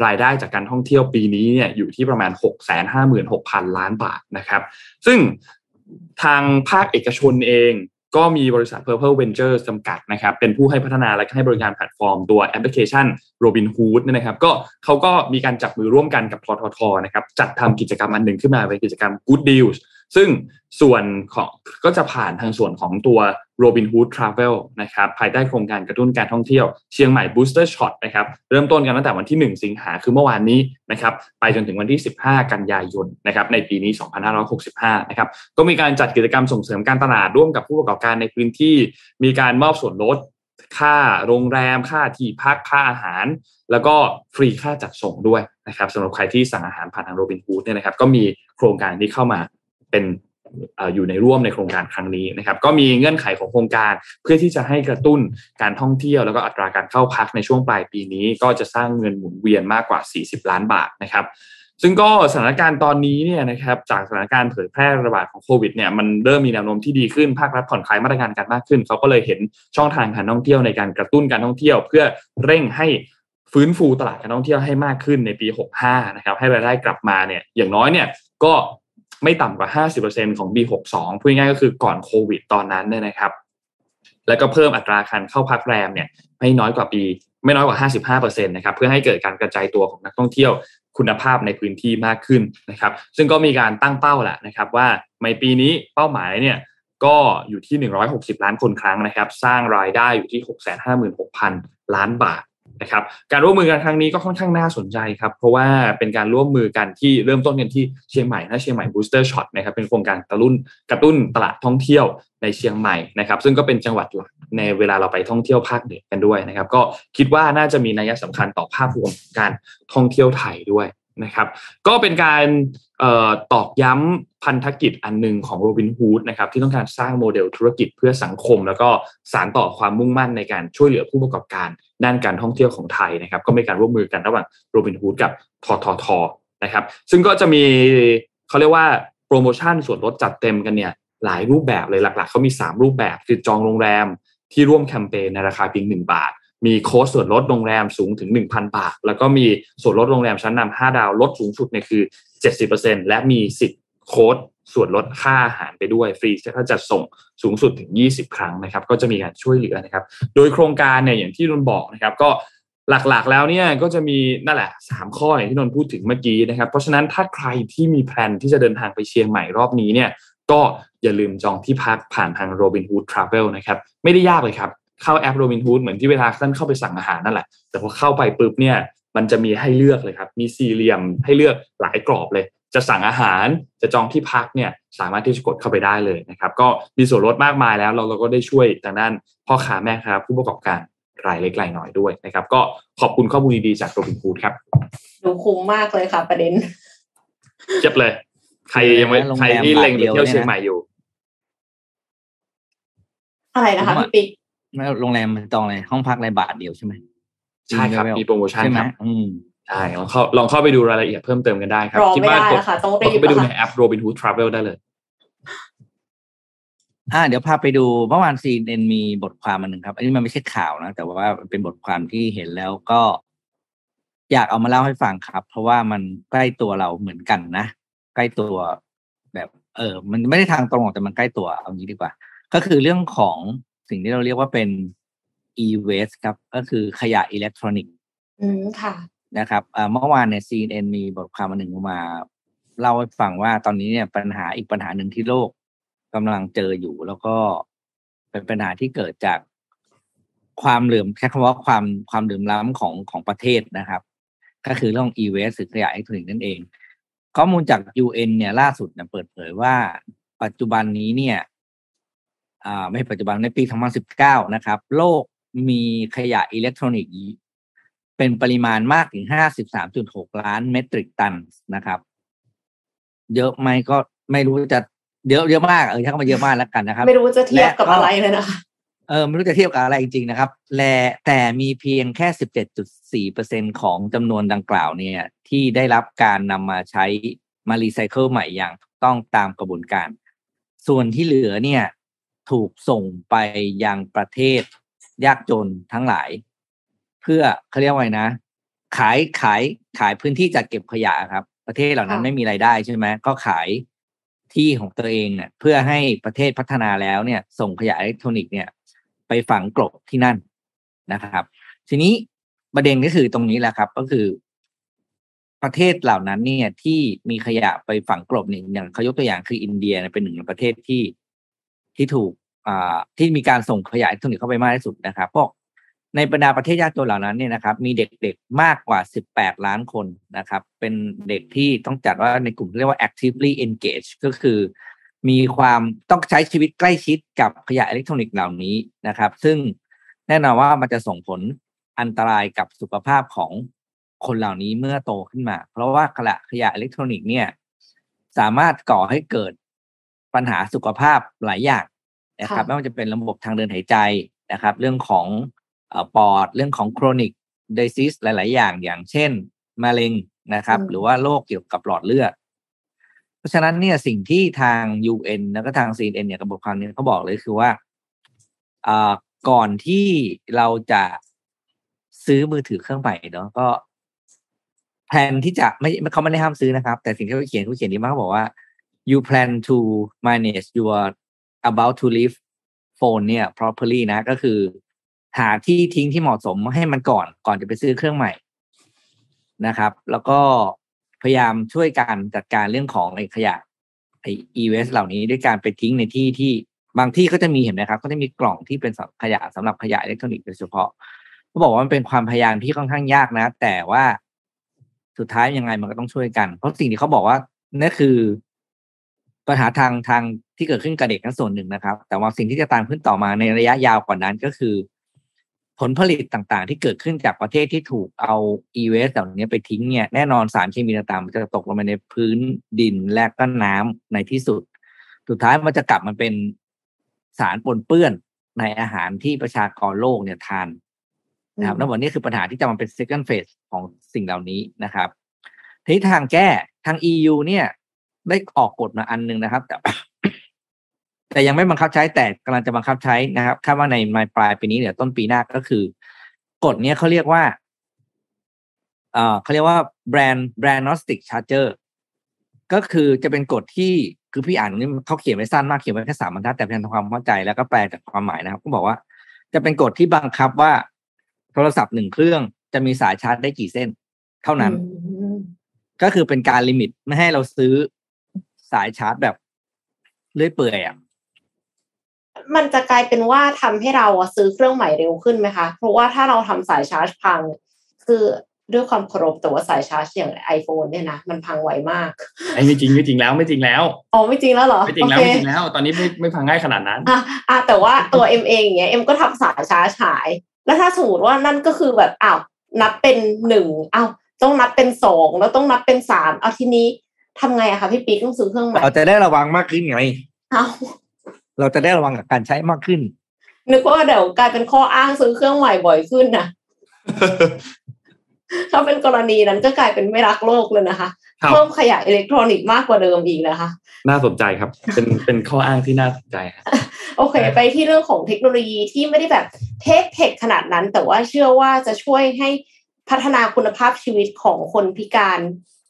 รายได้จากการท่องเที่ยวปีนี้เนี่ยอยู่ที่ประมาณ 6 5 6 0 0 0 ล้านบาทนะครับ ซึ่งทางภาคเอกชนเอง ก็มีบริษัท Purple Ventures จำกัดนะครับ เป็นผู้ให้พัฒนาและให้บริการแพลตฟอร์มตัวแอปพลิเคชัน Robinhood นะครับ ก็เขาก็มีการจับมือร่วมกันกับทททนะครับ จัดทำกิจกรรมอันหนึ่งขึ้นมาเป็นกิจกรรม Good Deals ซึ่งส่วนของก็จะผ่านทางส่วนของตัว Robinhood Travel นะครับภายใต้โครงการกระตุ้นการท่องเที่ยวเชียงใหม่ Booster Shot นะครับเริ่มต้นกันตั้งแต่วันที่ 1 สิงหาคือเมื่อวานนี้นะครับไปจนถึงวันที่ 15 กันยายนนะครับในปีนี้ 2565 นะครับก็มีการจัดกิจกรรมส่งเสริมการตลาดร่วมกับผู้ประกอบการในพื้นที่ มีการมอบส่วนลดค่าโรงแรม ค่าที่พักค่าอาหาร แล้วก็ฟรีค่าจัดส่งด้วยนะครับสำหรับใครที่สั่งอาหารผ่านทางโรบินฮูดเนี่ยนะครับก็มีโครงการที่เข้ามา เป็นอยู่ในร่วมในโครงการครั้งนี้นะครับ ก็มีเงื่อนไขของโครงการเพื่อที่จะให้กระตุ้นการท่องเที่ยวแล้วก็อัตราการเข้าพักในช่วงปลายปีนี้ ก็จะสร้างเงินหมุนเวียนมากกว่า 40 ล้านบาทนะครับ ซึ่งก็สถานการณ์ตอนนี้เนี่ยนะครับจากสถานการณ์เผยแพร่ระบาดของโควิดเนี่ยมันเริ่มมีแนวโน้มที่ดีขึ้นภาครัฐผ่อนคลายมาตรการกันมากขึ้นเขาก็เลยเห็นช่องทางการท่องเที่ยวในการกระตุ้นการท่องเที่ยว เพื่อเร่งให้ฟื้นฟูตลาดการท่องเที่ยวให้มากขึ้นในปี 65 นะครับให้รายได้กลับมาเนี่ยอย่างน้อยเนี่ยก็ ไม่ต่ำกว่า 50%ของปี62 พูดง่ายก็คือก่อนโควิดตอนนั้นเนี่ยนะครับ แล้วก็เพิ่มอัตราการเข้าพักแรมเนี่ยไม่น้อยกว่าปี ไม่น้อยกว่า 55%นะครับเพื่อให้เกิดการกระจายตัวของนักท่องเที่ยวคุณภาพในพื้นที่มากขึ้นนะครับ ซึ่งก็มีการตั้งเป้าแหละนะครับ ว่าในปีนี้เป้าหมายเนี่ยก็อยู่ที่ 160 ล้านคนครั้งนะครับ สร้างรายได้อยู่ที่ 656,000 ล้านบาท นะครับการร่วมมือกันครั้งนี้ก็ค่อนข้างน่าสนใจครับ เพราะว่าเป็นการร่วมมือกันที่เริ่มต้นกันที่เชียงใหม่นะเชียงใหม่ Booster Shot นะครับเป็นโครงการกระตุ้นกระตุ้นตลาดท่องเที่ยวในเชียงใหม่นะครับซึ่งก็เป็นจังหวัดหลักในเวลาเราไปท่องเที่ยวภาคเหนือกันด้วยนะครับ ก็คิดว่าน่าจะมีนัยสำคัญต่อภาพรวมการท่องเที่ยวไทยด้วย นะครับ ก็เป็นการตอกย้ำพันธกิจอันหนึ่งของโรบินฮูดนะครับที่ต้องการสร้างโมเดลธุรกิจเพื่อสังคม แล้วก็สานต่อความมุ่งมั่นในการช่วยเหลือผู้ประกอบการด้านการท่องเที่ยวของไทยนะครับก็มีการร่วมมือกันระหว่างโรบินฮูดกับทททนะครับ ซึ่งก็จะมีเขาเรียกว่าโปรโมชั่นส่วนลดจัดเต็มกันเนี่ยหลายรูปแบบเลยหลัก ๆเขามี 3 รูปแบบ คือจองโรงแรมที่ร่วมแคมเปญในราคาเพียง1บาท มีโค้ดส่วนลดโรงแรมสูงถึง 1,000 บาท แล้วก็มีส่วนลดโรงแรมชั้นนำ5ดาวลดสูงสุดเนี่ยคือ 70%และมีสิทธิ์โค้ดส่วนลดค่าอาหารไปด้วยฟรีถ้าจะส่งสูงสุดถึง 20 ครั้งนะครับ ก็จะมีการช่วยเหลือนะครับ โดยโครงการเนี่ยอย่างที่นนบอกนะครับ ก็หลักๆแล้วเนี่ยก็จะมีนั่นแหละ 3 ข้ออย่างที่นนพูดถึงเมื่อกี้นะครับ เพราะฉะนั้นถ้าใครที่มีแผนที่จะเดินทางไปเชียงใหม่รอบนี้เนี่ย ก็อย่าลืมจองที่พักผ่านทาง Robinhood Travel นะครับ ไม่ได้ยากเลยครับ เข้าแอปโรบินฮูดเหมือนที่เวลาท่านเข้าไปสั่งอาหารนั่นแหละ แต่พอเข้าไปปุ๊บเนี่ยมันจะมีให้เลือกเลยครับ มีสี่เหลี่ยมให้เลือกหลายกรอบเลย จะสั่งอาหารจะจองที่พักเนี่ยสามารถที่จะกดเข้าไปได้เลยนะครับก็มีส่วนลดมากมายแล้วเราเราก็ได้ช่วยทางด้านพ่อค้าแม่ค้าผู้ประกอบการรายเล็กรายน้อยด้วยนะครับ ก็ขอบคุณข้อมูลดีๆจากโรบินฮูดครับดูคุ้มมากเลยค่ะประเด็นเจ็บเลย ใครยังไม่ใครที่เล็งไปเที่ยวเชียงใหม่อยู่ อะไรนะคะพี่ปิ๊ก ไม่โรงแรมจองอะไรห้องพักในบาทเดียวใช่ไหมใช่ครับมีโปรโมชั่นครับอืมใช่ลองเข้าลองเข้าไปดูรายละเอียดเพิ่มเติมกันได้ครับที่บ้านกดต้องไปดูในแอป Robinhood Travel ได้เลย อ่า เดี๋ยวพาไปดูเมื่อวานซีเอ็นมีบทความมันหนึ่งครับ อันนี้มันไม่ใช่ข่าวนะ แต่ว่าเป็นบทความที่เห็นแล้วก็ อยากเอามาเล่าให้ฟังครับ เพราะว่ามันใกล้ตัวเราเหมือนกันนะ ใกล้ตัวแบบ เออ มันไม่ได้ทางตรงแต่มันใกล้ตัวเอางี้ดีกว่า ก็คือเรื่องของ สิ่งที่เราเรียกว่าเป็น e-waste ครับ ก็คือขยะอิเล็กทรอนิกส์อืมค่ะนะครับเมื่อวานเนี่ย CNN มีบทความมาหนึ่งมาเล่าให้ฟังว่าตอนนี้เนี่ยปัญหาอีกปัญหาหนึ่งที่โลกกำลังเจออยู่ แล้วก็เป็นปัญหาที่เกิดจากความเหลื่อมแค่คำว่าความความเหลื่อมล้ำของของประเทศนะครับ ก็คือเรื่อง e-waste หรือขยะอิเล็กทรอนิกส์นั่นเอง ข้อมูลจาก UN เนี่ยล่าสุดเนี่ยเปิดเผยว่าปัจจุบันนี้เนี่ยอ่า ไม่ปัจจุบันในปี 2019 นะครับ โลกมีขยะอิเล็กทรอนิกส์เป็นปริมาณมากถึง 53.6 ล้านเมตริกตันนะครับ เยอะไหมก็ไม่รู้จะเยอะเยอะมากเออถ้ามาเยอะมากแล้วกันนะครับ ไม่รู้จะเทียบกับอะไรเลยนะคะเออไม่รู้จะเทียบกับอะไรจริงๆนะครับ และแต่มีเพียงแค่ 17.4เปอร์เซ็นของจำนวนดังกล่าวเนี่ย ที่ได้รับการนำมาใช้มารีไซเคิลใหม่อย่างต้องตามกระบวนการ ส่วนที่เหลือเนี่ย ถูกส่งไปยังประเทศยากจนทั้งหลาย เพื่อเขาเรียกว่าไงนะ ขายขายขายพื้นที่จัดเก็บขยะครับ ประเทศเหล่านั้นไม่มีไรายได้ใช่ไหมก็ขายที่ของตัวเองเนี่ยเพื่อให้ประเทศพัฒนาแล้วเนี่ย ส่งขยะอิเล็กทรอนิกส์เนี่ย ไปฝังกลบที่นั่นนะครับ ทีนี้ประเด็นก็คือตรงนี้แหละครับ ก็คือ ประเทศเหล่านั้นเนี่ย ที่มีขยะไปฝังกลบเนี่ยอย่างเขายกตัวอย่างคืออินเดียเป็นหนึ่งในประเทศที่ที่ถูก ที่มีการส่งขยะอิเล็กทรอนิกส์เข้าไปมากที่สุดนะครับพวกในบรรดาประเทศยากจนเหล่านั้นเนี่ยนะครับ มีเด็กๆมากกว่า 18 ล้านคนนะครับ เป็นเด็กที่ต้องจัดว่าในกลุ่มเรียกว่า actively engaged ก็คือ มีความต้องใช้ชีวิตใกล้ชิดกับขยะอิเล็กทรอนิกส์เหล่านี้นะครับ ซึ่งแน่นอนว่ามันจะส่งผลอันตรายกับสุขภาพของคนเหล่านี้เมื่อโตขึ้นมา เพราะว่าขยะขยะอิเล็กทรอนิกส์เนี่ย สามารถก่อให้เกิดปัญหาสุขภาพหลายอย่าง นะครับไม่ว่าจะเป็นระบบทางเดินหายใจนะครับ เรื่องของปอดเรื่องของโครนิกเดซิสหลาย ๆ อย่างอย่างเช่นมะเร็งนะครับ หรือว่าโรคเกี่ยวกับหลอดเลือด เพราะฉะนั้นเนี่ยสิ่งที่ทาง UN แล้วก็ทาง CNN เนี่ยกับบทความนี้เขาบอกเลยคือว่าก่อนที่เราจะซื้อมือถือเครื่องใหม่เนาะก็แผนที่จะไม่เขาไม่ได้ห้ามซื้อนะครับ แต่สิ่งที่เขาเขียนเขาเขียนดีมากเขาบอกว่า you plan to manage your about to live โฟนเนี่ย properly นะ ก็คือ หาที่ทิ้งที่เหมาะสมให้มันก่อนก่อนจะไปซื้อเครื่องใหม่นะครับ แล้วก็พยายามช่วยการจัดการเรื่องของไอ้ขยะไอ้ e-waste เหล่านี้ด้วยการไปทิ้งในที่ที่บางที่ก็จะมีเห็นไหมครับ ก็จะมีกล่องที่เป็นขยะสำหรับขยะอิเล็กทรอนิกส์โดยเฉพาะเขาบอกว่ามันเป็นความพยายามที่ค่อนข้างยากนะ แต่ว่าสุดท้ายยังไงมันก็ต้องช่วยกัน เพราะสิ่งที่เขาบอกว่านั่นคือ ปัญหาทางทางที่เกิดขึ้นกับเด็กนั้นส่วนหนึ่งนะครับ แต่ว่าสิ่งที่จะตามขึ้นต่อมาในระยะยาวกว่านั้นก็คือ ผลผลิตต่างๆ ที่เกิดขึ้นจากประเทศที่ถูกเอา e w a s t เหล่านี้ไปทิ้งเนี่ยแน่นอนสารเคมีต่างๆมันจะตกลงไปในพื้นดินและก็น้ำในที่สุด สุดท้ายมันจะกลับมาเป็นสารปนเปื้อนในอาหารที่ประชากรโลกเนี่ยทานนะครับนั่นวันนี้คือปัญหาที่จะมาเป็น second phase ของสิ่งเหล่านี้นะครับทีทางแก้ทาง EU เนี่ย ได้ออกกฎมาอันหนึ่งนะครับ แต่ แต่ยังไม่บังคับใช้แต่กำลังจะบังคับใช้นะครับคาดว่าในปลายปีนี้เดี๋ยวต้นปีหน้าก็คือกฎเนี้ยเขาเรียกว่าเอ่อเขาเรียกว่า brand brand agnostic charger ก็คือจะเป็นกฎที่คือพี่อ่านนี่เขาเขียนไว้สั้นมากเขียนไว้แค่สามบรรทัดแต่เพียงทำความเข้าใจแล้วก็แปลจากความหมายนะครับ ก็บอกว่าจะเป็นกฎที่บังคับว่า โทรศัพท์หนึ่งเครื่องจะมีสายชาร์จได้กี่เส้น เท่านั้น ก็คือเป็นการ limit ไม่ให้เราซื้อ สายชาร์จแบบเรื่อยเปื่อยอะมันจะกลายเป็นว่าทำให้เราซื้อเครื่องใหม่เร็วขึ้นไหมคะ เพราะว่าถ้าเราทำสายชาร์จพัง คือด้วยความเคารพแต่ว่าสายชาร์จอย่าง iPhone เนี่ยนะมันพังไวมากไอ้ไม่จริงไม่จริงแล้วไม่จริงแล้วอ๋อไม่จริงแล้วเหรอไม่จริงแล้วไม่จริงแล้วตอนนี้ไม่ไม่พังง่ายขนาดนั้นอะอะแต่ว่าตัวเอ็มเองอย่างเงี้ยเอ็มก็ทำสายชาร์จหาย แล้วถ้าสมมติว่านั่นก็คือแบบอ้าวนับเป็นหนึ่งอ้าวต้องนับเป็นสองแล้วต้องนับเป็นสามเอาทีนี้ ทำไงอะคะพี่ปิ๊กต้องซื้อเครื่องใหม่เราจะได้ระวังมากขึ้นไงเอาเราจะได้ระวังกับการใช้มากขึ้น นึกว่าเดี๋ยวกลายเป็นข้ออ้างซื้อเครื่องใหม่บ่อยขึ้นนะถ้าเป็นกรณีนั้นก็กลายเป็นไม่รักโลกเลยนะคะครับเพิ่มขยะอิเล็กทรอนิกส์มากกว่าเดิมอีกนะคะ น่าสนใจครับ เป็นเป็นข้ออ้างที่น่าสนใจครับโอเค ไปที่เรื่องของเทคโนโลยีที่ไม่ได้แบบเทคเทคขนาดนั้น แต่ว่าเชื่อว่าจะช่วยให้พัฒนาคุณภาพชีวิตของคนพิการ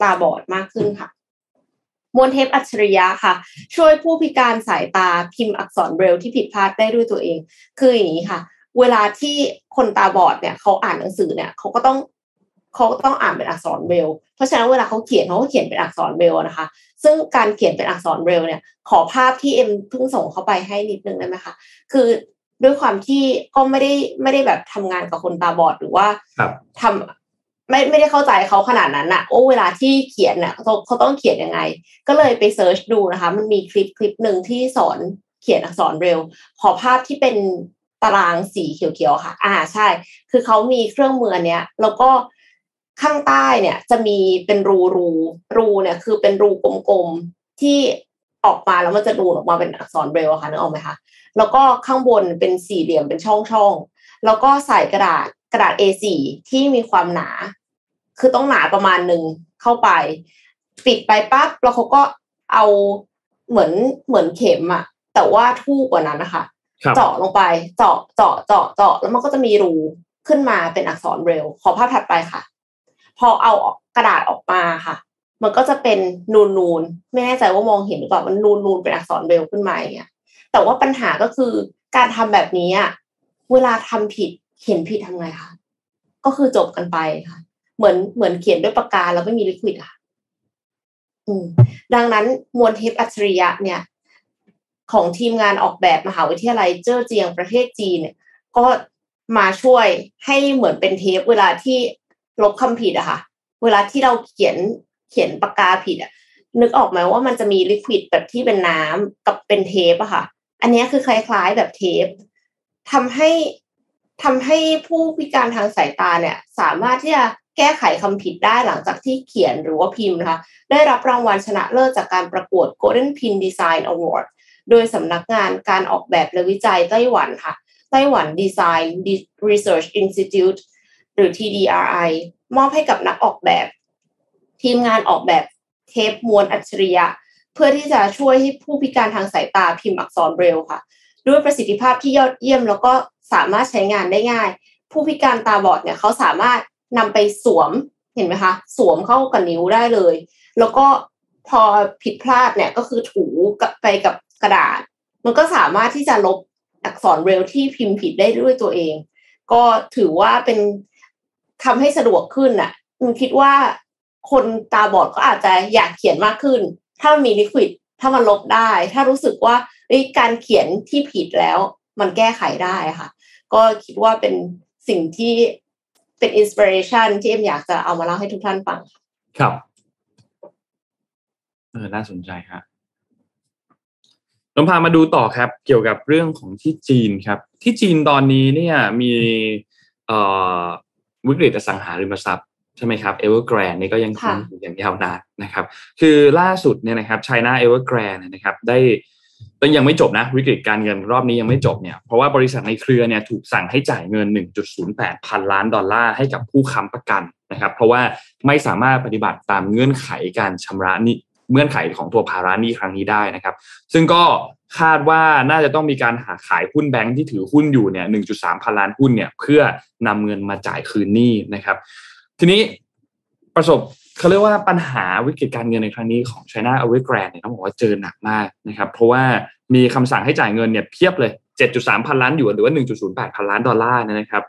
ตาบอดมากขึ้นค่ะ มวลเทปอัจฉริยะค่ะ ช่วยผู้พิการสายตาพิมพ์อักษรเบรลที่ผิดพลาดได้ด้วยตัวเอง คืออย่างนี้ค่ะ เวลาที่คนตาบอดเนี่ยเขาอ่านหนังสือเนี่ยเขาก็ต้องเขาก็ต้องอ่านเป็นอักษรเบรลเพราะฉะนั้นเวลาเขาเขียนเขาก็เขียนเป็นอักษรเบรลนะคะ ซึ่งการเขียนเป็นอักษรเบรลเนี่ยขอภาพที่เอ็มเพิ่งส่งเข้าไปให้นิดนึงได้ไหมคะคือด้วยความที่ก็ไม่ได้ไม่ได้แบบทำงานกับคนตาบอดหรือว่าครับทำ ไม่ไม่ได้เข้าใจเขาขนาดนั้นอะโอ้เวลาที่เขียนน่ะเขาเขาต้องเขียนยังไง ก็เลยไป search ดูนะคะ มันมีคลิปคลิปหนึ่งที่สอนเขียนอักษรเบรล ขอภาพที่เป็นตารางสีเขียวๆค่ะ อ่าใช่ คือเขามีเครื่องมือเนี้ย แล้วก็ข้างใต้เนี่ยจะมีเป็นรูรูรูเนี่ยคือเป็นรูกลมๆที่ออกมาแล้วมันจะดูออกมาเป็นอักษรเบรลอะค่ะนึกออกไหมคะ แล้วก็ข้างบนเป็นสี่เหลี่ยมเป็นช่องๆแล้วก็ใส่กระดาษกระดาษ A4 ที่มีความหนา คือต้องหนาประมาณหนึ่งเข้าไป ปิดไปปั๊บแล้วเขาก็เอาเหมือนเหมือนเข็มอะแต่ว่าทู่กว่านั้นนะคะครับเจาะลงไปเจาะเจาะเจาะเจาะแล้วมันก็จะมีรูขึ้นมาเป็นอักษรเบรลขอภาพถัดไปค่ะ พอเอากระดาษออกมาค่ะ มันก็จะเป็นนูนนูนๆไม่แน่ใจว่ามองเห็นหรือเปล่ามันนูนนูนๆเป็นอักษรเบรลขึ้นมาอย่างเงี้ยแต่ว่าปัญหาก็คือการทำแบบนี้อะเวลาทำผิดเขียนผิดทำไงคะก็คือจบกันไปค่ะ เหมือนเหมือนเขียนด้วยปากกาแล้วไม่มีลิควิดอะดังนั้นมวลเทปอัจฉริยะเนี่ย ของทีมงานออกแบบมหาวิทยาลัยเจ้อเจียงประเทศจีนเนี่ย ก็มาช่วยให้เหมือนเป็นเทปเวลาที่ลบคำผิดอะค่ะ เวลาที่เราเขียนเขียนปากกาผิดอะนึกออกไหมว่ามันจะมีลิควิดแบบที่เป็นน้ำกับเป็นเทปอะค่ะ อันนี้คือคล้ายๆแบบเทปทำให้ทำให้ผู้พิการทางสายตาเนี่ย สามารถที่จะ แก้ไขคำผิดได้หลังจากที่เขียนหรือว่าพิมพ์นะคะได้รับรางวัลชนะเลิศจากการประกวด Golden Pin Design Award โดยสำนักงานการออกแบบและวิจัยไต้หวันค่ะไต้หวัน Design Research Institute หรือ TDRI มอบให้กับนักออกแบบ ทีมงานออกแบบเทปมวลอัจฉริยะ เพื่อที่จะช่วยให้ผู้พิการทางสายตาพิมพ์อักษรเบรลค่ะ ด้วยประสิทธิภาพที่ยอดเยี่ยมแล้วก็สามารถใช้งานได้ง่าย ผู้พิการตาบอดเนี่ยเขาสามารถ นำไปสวมเห็นไหมคะ สวมเข้ากับนิ้วได้เลย แล้วก็พอผิดพลาดเนี่ยก็คือถูกับไปกับกระดาษ มันก็สามารถที่จะลบอักษรเรลที่พิมพ์ผิดได้ด้วยตัวเอง ก็ถือว่าเป็นทำให้สะดวกขึ้นอะมันคิดว่าคนตาบอดก็อาจจะอยากเขียนมากขึ้น ถ้ามันมีลิควิดถ้ามันลบได้ ถ้ารู้สึกว่าการเขียนที่ผิดแล้ว มันแก้ไขได้ค่ะ ก็คิดว่าเป็นสิ่งที่ เป็น inspiration ที่เอ็มอยากจะเอามาเล่าให้ทุกท่านฟังครับเออน่าสนใจครับเราพามาดูต่อครับ เกี่ยวกับเรื่องของที่จีนครับ ที่จีนตอนนี้เนี่ยมีเอ่อวิกฤตอสังหาริมทรัพย์ใช่ไหมครับเอเวอร์แกรนนี่ก็ยังคงอยู่อย่างยาวนานนะครับ คือล่าสุดเนี่ยนะครับไชน่าเอเวอร์แกรนนะครับได้ ต้งยังไม่จบนะวิกฤตการเงินรอบนี้ยังไม่จบเนี่ยเพราะว่าบริษัทในเครือเนี่ยถูกสั่งให้จ่ายเงิน 1.08 พันล้านดอลลาร์ให้กับผู้ค้ำประกันนะครับ เพราะว่าไม่สามารถปฏิบัติตามเงื่อนไขการชำระนี้เงื่อนไขของตัวภาระนี้ครั้งนี้ได้นะครับ ซึ่งก็คาดว่าน่าจะต้องมีการหาขายหุ้นแบงค์ที่ถือหุ้นอยู่เนี่ย 1.3 พันล้านหุ้นเนี่ยเพื่อนำเงินมาจ่ายคืนหนี้นะครับ ทีนี้ประสบ เขาเรียกว่าปัญหาวิกฤตการเงินในครั้งนี้ของ China a w a y Grant เนี่ยต้องบอกว่าเจอหนักมากนะครับเพราะว่ามีคำสั่งให้จ่ายเงินเนี่ยเพียบเลย 7.3 พันล้านหยวนหรือว่า 1.08 พันล้านดอลลาร์นะครับ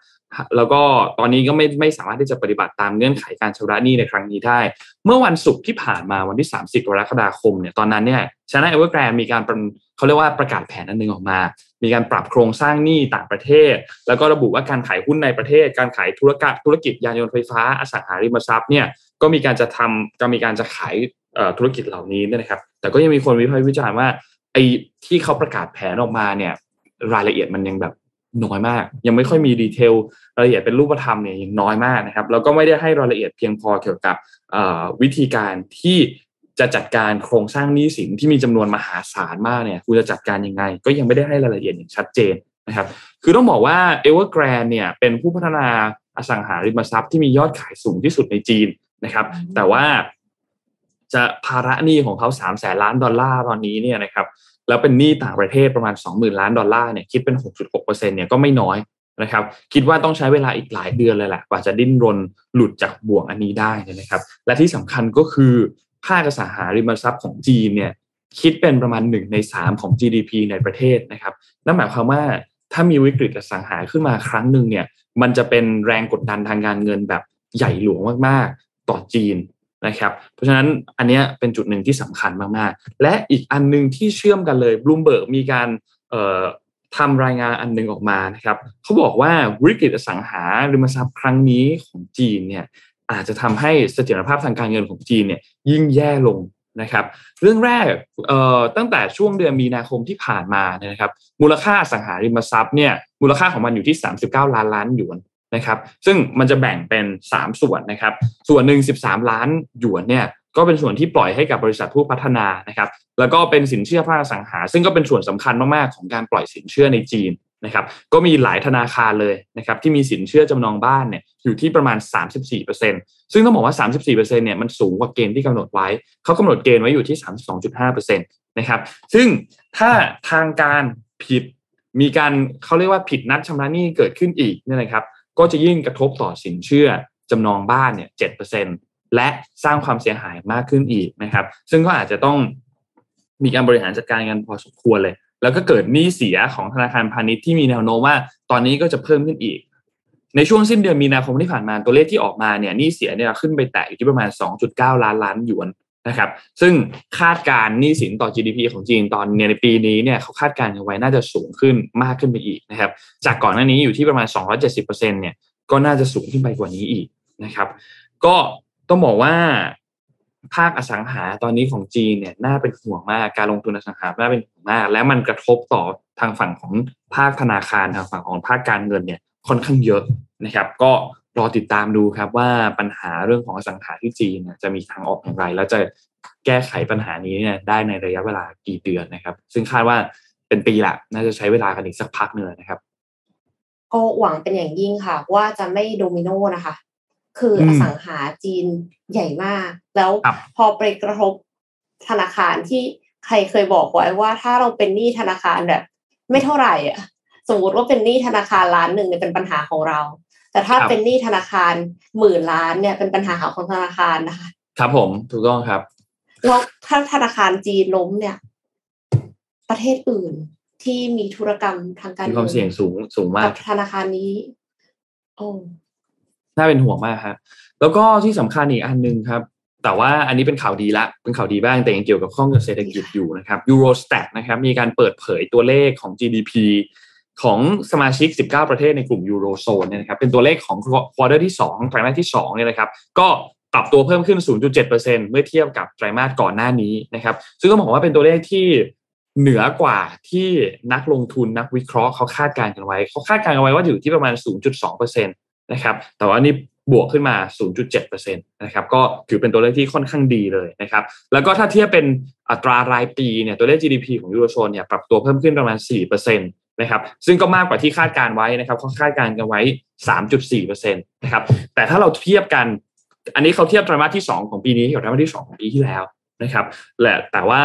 แล้วก็ตอนนี้ก็ไม่ไม่สามารถที่จะปฏิบัติตามเงื่อนไขการชำระหนี้ในครั้งนี้ได้ เมื่อวันศุกร์ที่ผ่านมาวันที่ 30 กรกฎาคมเนี่ยตอนนั้นเนี่ย China a w a y Grant มีการเขาเรียกว่าประกาศแผนอันนึงออกมา มีการปรับโครงสร้างหนี้ต่างประเทศ แล้วก็ระบุว่าการขายหุ้นในประเทศ การขายธุรกิจธุรกิจยานยนต์ไฟฟ้าอสังหาริมทรัพย์เนี่ย ก็มีการจะทำก็มีการจะขายธุรกิจเหล่านี้นะครับ แต่ก็ยังมีคนวิพากษ์วิจารณ์ว่าไอ้ที่เขาประกาศแผนออกมาเนี่ย รายละเอียดมันยังแบบน้อยมาก ยังไม่ค่อยมีดีเทลรายละเอียดเป็นรูปธรรมเนี่ยยังน้อยมากนะครับ แล้วก็ไม่ได้ให้รายละเอียดเพียงพอเกี่ยวกับวิธีการที่จะจัดการโครงสร้างหนี้สินที่มีจำนวนมหาศาลมากเนี่ยคุณจะจัดการยังไง ก็ยังไม่ได้ให้รายละเอียดอย่างชัดเจนนะครับ คือต้องบอกว่า Evergrande เนี่ยเป็นผู้พัฒนาอสังหาริมทรัพย์ที่มียอดขายสูงที่สุดในจีน นะครับ แต่ว่าจะภาระหนี้ของเขาสามแสนล้านดอลลาร์ตอนนี้เนี่ยนะครับแล้วเป็นหนี้ต่างประเทศประมาณสองหมื่นล้านดอลลาร์เนี่ยคิดเป็นหกจุดหกเปอร์เซ็นเนี่ยก็ไม่น้อยนะครับคิดว่าต้องใช้เวลาอีกหลายเดือนเลยแหละกว่าจะดิ้นรนหลุดจากบ่วงอันนี้ได้นะครับและที่สำคัญก็คือภาคอสังหาริมทรัพย์ของจีนเนี่ยคิดเป็นประมาณหนึ่งในสามของ GDP ในประเทศนะครับนั่นหมายความว่าถ้ามีวิกฤตอสังหาขึ้นมาครั้งหนึ่งเนี่ยมันจะเป็นแรงกดดันทางการเงินแบบใหญ่หลวงมากๆ ต่อจีนนะครับเพราะฉะนั้นอันนี้เป็นจุดหนึ่งที่สำคัญมากๆ และอีกอันนึงที่เชื่อมกันเลยบลูมเบิร์กมีการทำรายงานอันนึงออกมานะครับเขาบอกว่าวิกฤตอสังหาริมทรัพย์ครั้งนี้ของจีนเนี่ยอาจจะทำให้เสถียรภาพทางการเงินของจีนเนี่ยยิ่งแย่ลงนะครับ เรื่องแรกตั้งแต่ช่วงเดือนมีนาคมที่ผ่านมาเนี่ยนะครับ มูลค่าสังหาริมทรัพย์เนี่ยมูลค่าของมันอยู่ที่ 39 ล้านล้านหยวน นะครับ ซึ่งมันจะแบ่งเป็น 3 ส่วนนะครับ ส่วนหนึ่ง13 ล้านหยวนเนี่ยก็เป็นส่วนที่ปล่อยให้กับบริษัทผู้พัฒนานะครับ แล้วก็เป็นสินเชื่อภาคสังหา ซึ่งก็เป็นส่วนสำคัญมากๆของการปล่อยสินเชื่อในจีนนะครับ ก็มีหลายธนาคารเลยนะครับที่มีสินเชื่อจำนองบ้านเนี่ยอยู่ที่ประมาณ 34%ซึ่งต้องบอกว่า 34%เนี่ยมันสูงกว่าเกณฑ์ที่กำหนดไว้ เขากำหนดเกณฑ์ไว้อยู่ที่ 32.5%นะครับซึ่งถ้าทางการผิดมีการเขาเรียกว่าผิดนัดชำระหนี้เกิดขึ้นอีกเนี่ยนะครับ ก็จะยิ่งกระทบต่อสินเชื่อจำนองบ้านเนี่ย7%และสร้างความเสียหายมากขึ้นอีกนะครับ ซึ่งก็อาจจะต้องมีการบริหารจัดการกันพอสมควรเลย แล้วก็เกิดหนี้เสียของธนาคารพาณิชย์ที่มีแนวโน้มว่า ตอนนี้ก็จะเพิ่มขึ้นอีก ในช่วงสิ้นเดือนมีนาคมที่ผ่านมาตัวเลขที่ออกมาเนี่ยหนี้เสียเนี่ยขึ้นไปแตะอยู่ที่ประมาณ 2.9 ล้านล้านหยวน นะครับ ซึ่งคาดการหนี้สินต่อ GDP ของจีนตอนในปีนี้เนี่ยเขาคาดการณ์เอาไว้น่าจะสูงขึ้นมากขึ้นไปอีกนะครับ จากก่อนหน้านี้อยู่ที่ประมาณ 270%เนี่ย ก็น่าจะสูงขึ้นไปกว่านี้อีกนะครับ ก็ต้องบอกว่าภาคอสังหาตอนนี้ของจีนเนี่ยน่าเป็นห่วงมากการลงทุนอสังหาน่าเป็นห่วงมาก และมันกระทบต่อทางฝั่งของภาคธนาคารทางฝั่งของภาคการเงินเนี่ยค่อนข้างเยอะนะครับ ก็ รอติดตามดูครับว่าปัญหาเรื่องของอสังหาที่จีนจะมีทางออกอย่างไร แล้วจะแก้ไขปัญหานี้เนี่ยได้ในระยะเวลากี่เดือนนะครับ ซึ่งคาดว่าเป็นปีละน่าจะใช้เวลากันอีกสักพักเนื้อนะครับ ก็หวังเป็นอย่างยิ่งค่ะ ว่าจะไม่โดมิโนนะคะ คืออสังหาจีนใหญ่มาก แล้วพอไปกระทบธนาคารที่ใครเคยบอกไว้ว่าถ้าเราเป็นหนี้ธนาคารแบบ ไม่เท่าไหร่อะ สมมติว่าเป็นหนี้ธนาคารล้านหนึ่งเนี่ยเป็นปัญหาของเรา แต่ถ้าเป็นหนี้ธนาคารหมื่นล้านเนี่ยเป็นปัญหาของธนาคารนะคะ ครับผมถูกต้องครับแล้วถ้าธนาคารจีนล้มเนี่ย ประเทศอื่นที่มีธุรกรรมทางการมีความเสี่ยงสูงสูงมากกับธนาคารนี้โอ้น่าเป็นห่วงมากครับแล้วก็ที่สำคัญอีกอันหนึ่งครับ แต่ว่าอันนี้เป็นข่าวดีละ เป็นข่าวดีบ้างแต่ยังเกี่ยวกับข้องกับเศรษฐกิจอยู่นะครับ Eurostat นะครับ มีการเปิดเผยตัวเลขของ GDP ของสมาชิก 19 ประเทศในกลุ่มยูโรโซนเนี่ยนะครับเป็นตัวเลขของ quarter ที่2ไตรมาสที่2เนี่ยนะครับก็ปรับตัวเพิ่มขึ้น 0.7%เมื่อเทียบกับไตรมาสก่อนหน้านี้นะครับซึ่งต้องบอกว่าเป็นตัวเลขที่เหนือกว่าที่นักลงทุนนักวิเคราะห์เขาคาดการณ์กันไว้ เขาคาดการณ์กันไว้ว่าอยู่ที่ประมาณ 0.2%นะครับแต่ว่านี่บวกขึ้นมา 0.7%นะครับก็ถือเป็นตัวเลขที่ค่อนข้างดีเลยนะครับแล้วก็ถ้าเทียบเป็นอัตรารายปีเนี่ยตัวเลข GDP ของยูโรโซนเนี่ยปรับตัวเพิ่มขึ้นประมาณ 4%น นะครับซึ่งก็มากกว่าที่คาดการไว้นะครับเขาคาดการกันไว้ 3.4%นะครับแต่ถ้าเราเทียบกัน อันนี้เขาเทียบไตรมาสที่ 2 ของปีนี้กับไตรมาสที่ 2 ของปีที่แล้วนะครับและแต่ว่า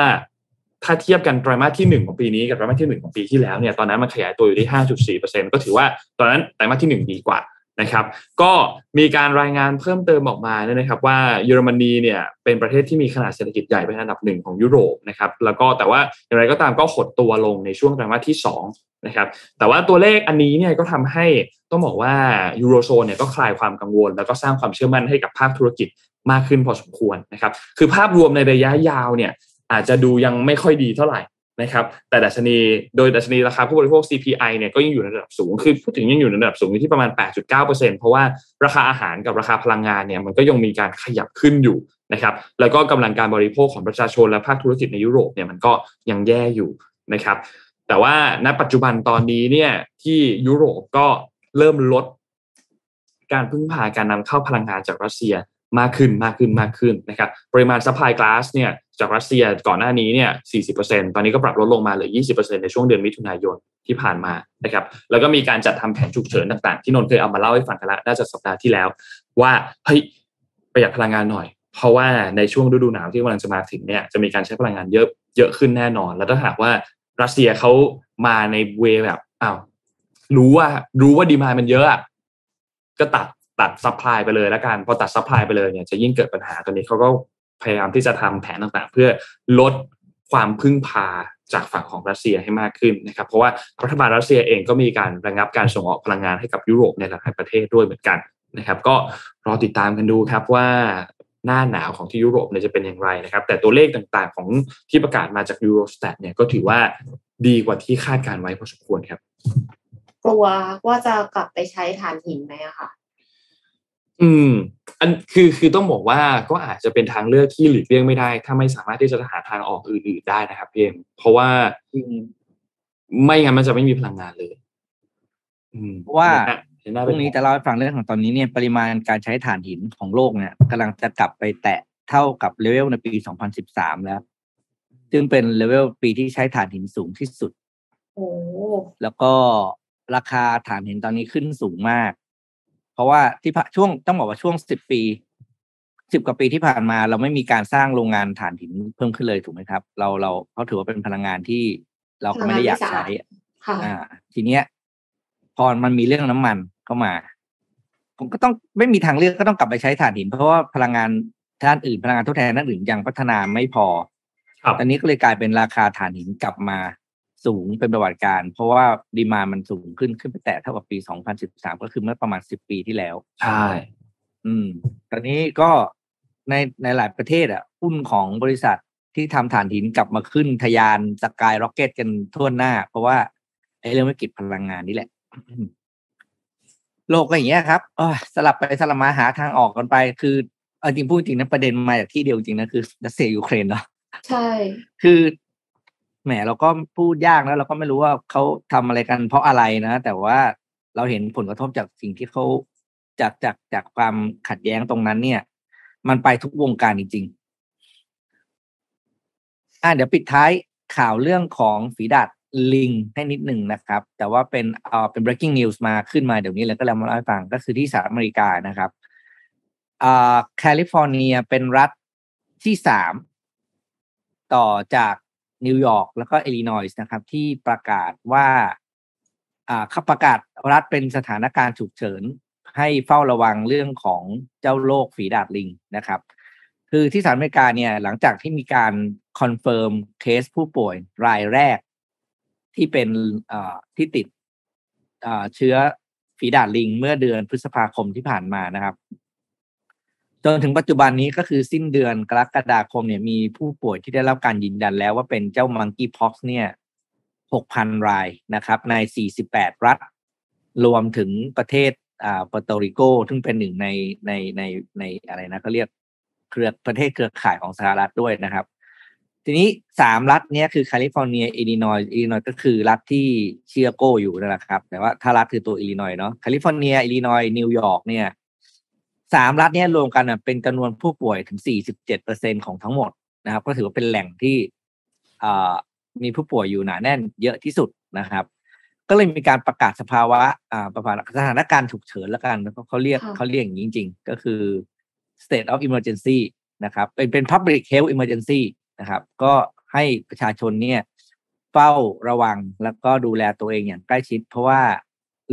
ถ้าเทียบกันไตรมาสที่ 1 ของปีนี้กับไตรมาสที่ 1 ของปีที่แล้วเนี่ยตอนนั้นมันขยายตัวอยู่ที่ 5.4%ก็ถือว่าตอนนั้นไตรมาสที่ 1 ดีกว่า นะครับ ก็มีการรายงานเพิ่มเติมออกมาเนี่ยนะครับ ว่าเยอรมนีเนี่ยเป็นประเทศที่มีขนาดเศรษฐกิจใหญ่เป็นอันดับหนึ่งของยุโรปนะครับ แล้วก็แต่ว่าอย่างไรก็ตามก็หดตัวลงในช่วงไตรมาสที่2นะครับ แต่ว่าตัวเลขอันนี้เนี่ยก็ทำให้ต้องบอกว่ายูโรโซนเนี่ยก็คลายความกังวล แล้วก็สร้างความเชื่อมั่นให้กับภาคธุรกิจมากขึ้นพอสมควรนะครับ คือภาพรวมในระยะยาวเนี่ยอาจจะดูยังไม่ค่อยดีเท่าไหร่ นะครับแต่ดัชนีโดยดัชนีราคาผู้บริโภค CPI เนี่ยก็ยังอยู่ในระดับสูง คือพูดถึงยังอยู่ในระดับสูงอยู่ที่ประมาณ 8.9%เพราะว่าราคาอาหารกับราคาพลังงานเนี่ยมันก็ยังมีการขยับขึ้นอยู่นะครับแล้วก็กำลังการบริโภคของประชาชนและภาคธุรกิจในยุโรปเนี่ยมันก็ยังแย่อยู่นะครับแต่ว่าณปัจจุบันตอนนี้เนี่ยที่ยุโรปก็เริ่มลดการพึ่งพาการนำเข้าพลังงานจากรัสเซีย มากขึ้นมากขึ้นมากขึ้นนะครับปริมาณ supply ก๊าซเนี่ยจากรัสเซียก่อนหน้านี้เนี่ย 40%ตอนนี้ก็ปรับลดลงมาเหลือ 20%ในช่วงเดือนมิถุนายนที่ผ่านมานะครับแล้วก็มีการจัดทำแผนฉุกเฉินต่างๆ ที่นนเคยเอามาเล่าให้ฟังกันแล้วน่าจะสัปดาห์ที่แล้ว ว่าเฮ้ยประหยัดพลังงานหน่อย เพราะว่าในช่วงฤดูหนาวที่กำลังจะมาถึงเนี่ยจะมีการใช้พลังงานเยอะเยอะขึ้นแน่นอน แล้วถ้าหากว่ารัสเซียเขามาใน way แบบอ้าวรู้ว่ารู้ว่า demand มันเยอะก็ตัด ตัด supply ไปเลยแล้วกันพอตัด supply ไปเลยเนี่ยจะยิ่งเกิดปัญหาตอนนี้เขาก็พยายามที่จะทำแผนต่างๆ เพื่อลดความพึ่งพาจากฝั่งของรัสเซียให้มากขึ้นนะครับเพราะว่ารัฐบาลรัสเซียเองก็มีการระงับการส่งออกพลังงานให้กับยุโรปในหลายประเทศด้วยเหมือนกันนะครับ ก็รอติดตามกันดูครับว่าหน้าหนาวของที่ยุโรปเนี่ยจะเป็นอย่างไรนะครับ แต่ตัวเลขต่างๆ ของที่ประกาศมาจากยูโรสแตทเนี่ยก็ถือว่าดีกว่าที่คาดการไว้พอสมควรครับ กลัวว่าจะกลับไปใช้ถ่านหินไหมอะค่ะ อืม อันคือคือต้องบอกว่าก็อาจจะเป็นทางเลือกที่หลีกเลี่ยงไม่ได้ ถ้าไม่สามารถที่จะหาทางออกอื่นๆได้นะครับพี่เอ็มเพราะว่าไม่งั้นมันจะไม่มีพลังงานเลย อืมเพราะว่าเห็นหน้าพเป็รุ่งนี้จะเล่าให้ฟังเรื่องของตอนนี้เนี่ยปริมาณการใช้ถ่านหินของโลกเนี่ยกำลังจะกลับไปแตะเท่ากับเลเวลในปี 2013 แล้ว ซึ่งเป็นเลเวลปีที่ใช้ถ่านหินสูงที่สุดโอ้แล้วก็ราคาถ่านหินตอนนี้ขึ้นสูงมาก เพราะว่าที่ผ่านช่วงต้องบอกว่าช่วงสิบปีสิบกว่าปีที่ผ่านมา เราไม่มีการสร้างโรงงานถ่านหินเพิ่มขึ้นเลยถูกไหมครับ เราเราเขาถือว่าเป็นพลังงานที่เราก็ไม่ได้อยากใช้ค่ะอ่า ทีเนี้ย พอมันมีเรื่องน้ำมันเข้ามา ผมก็ต้องไม่มีทางเลือกก็ต้องกลับไปใช้ถ่านหิน เพราะว่าพลังงานด้านอื่นพลังงานทดแทนด้านอื่นยังพัฒนาไม่พอครับตอนนี้ก็เลยกลายเป็นราคาถ่านหินกลับมา สูงเป็นประวัติการณ์ เพราะว่า demand มันสูงขึ้นขึ้นไปแตะเท่ากับปี 2013 ก็คือเมื่อประมาณ 10 ปีที่แล้ว ใช่ อืม ตอนนี้ก็ในในหลายประเทศอะหุ้นของบริษัทที่ทำถ่านหินกลับมาขึ้นทะยาน skyrocket กันทั่วหน้า เพราะว่าไอ้เรื่องวิกฤตพลังงานนี่แหละ โลกก็อย่างเงี้ยครับเอ้ยสลับไปสลับมาหาทางออกกันไป คือเอาจริงพูดจริงนะประเด็นมาจากที่เดียวจริงนะคือรัสเซียยูเครนเนาะใช่ คือ แหมเราก็พูดยากนะเราก็ไม่รู้ว่าเขาทำอะไรกันเพราะอะไรนะ แต่ว่าเราเห็นผลกระทบจากสิ่งที่เขาจากจากจากความขัดแย้งตรงนั้น เนี่ย มันไปทุกวงการจริงๆอะเดี๋ยวปิดท้ายข่าวเรื่องของฝีดาดลิงให้นิดหนึ่งนะครับ แต่ว่าเป็นเอ่อเป็น breaking news มาขึ้นมาเดี๋ยวนี้เลยก็เลยมาเล่าให้ฟังก็คือที่สหรัฐอเมริกานะครับอ่าแคลิฟอร์เนียเป็นรัฐที่สามต่อจาก นิวยอร์กแล้วก็อิลลินอยส์นะครับ ที่ประกาศว่าอ่าขประกาศรัฐเป็นสถานการณ์ฉุกเฉิน ให้เฝ้าระวังเรื่องของเจ้าโรคฝีดาษลิงนะครับ คือที่สหรัฐอเมริกาเนี่ยหลังจากที่มีการ confirm case ผู้ป่วยรายแรก ที่เป็นที่ติดเชื้อฝีดาษลิงเมื่อเดือนพฤษภาคมที่ผ่านมานะครับ จนถึงปัจจุบันนี้ก็คือสิ้นเดือนกรกฎาคมเนี่ยมีผู้ป่วยที่ได้รับการยืนยันแล้วว่าเป็นเจ้า monkeypox เนี่ยหกพันรายนะครับ ในสี่สิบแปดรัฐ รวมถึงประเทศอ่าเปอร์โตริโก ซึ่งเป็นหนึ่งในในในในอะไรนะเขาเรียกเครือประเทศเครือข่ายของสหรัฐด้วยนะครับ ทีนี้สามรัฐเนี้ยคือแคลิฟอร์เนีย อิลลินอยส์อิลลินอยส์ก็คือรัฐที่ชิคาโกอยู่นั่นแหละครับ แต่ว่าถ้ารัฐคือตัวอิลลินอยส์เนาะแคลิฟอร์เนีย อิลลินอยส์นิวยอร์กเนี่ย สามรัฐนี้รวมกันเป็นจำนวนผู้ป่วยถึง 47เปอร์เซ็นต์ของทั้งหมดนะครับ ก็ถือว่าเป็นแหล่งที่มีผู้ป่วยอยู่หนาแน่นเยอะที่สุดนะครับ ก็เลยมีการประกาศสภาวะประกาศสถานการณ์ฉุกเฉินแล้วกันเขาเรียกเขาเรียกอย่างนี้จริง ๆ ก็คือ state of emergency นะครับ เป็นเป็น public health emergency นะครับ ก็ให้ประชาชนเนี่ยเฝ้าระวังแล้วก็ดูแลตัวเองอย่างใกล้ชิด เพราะว่า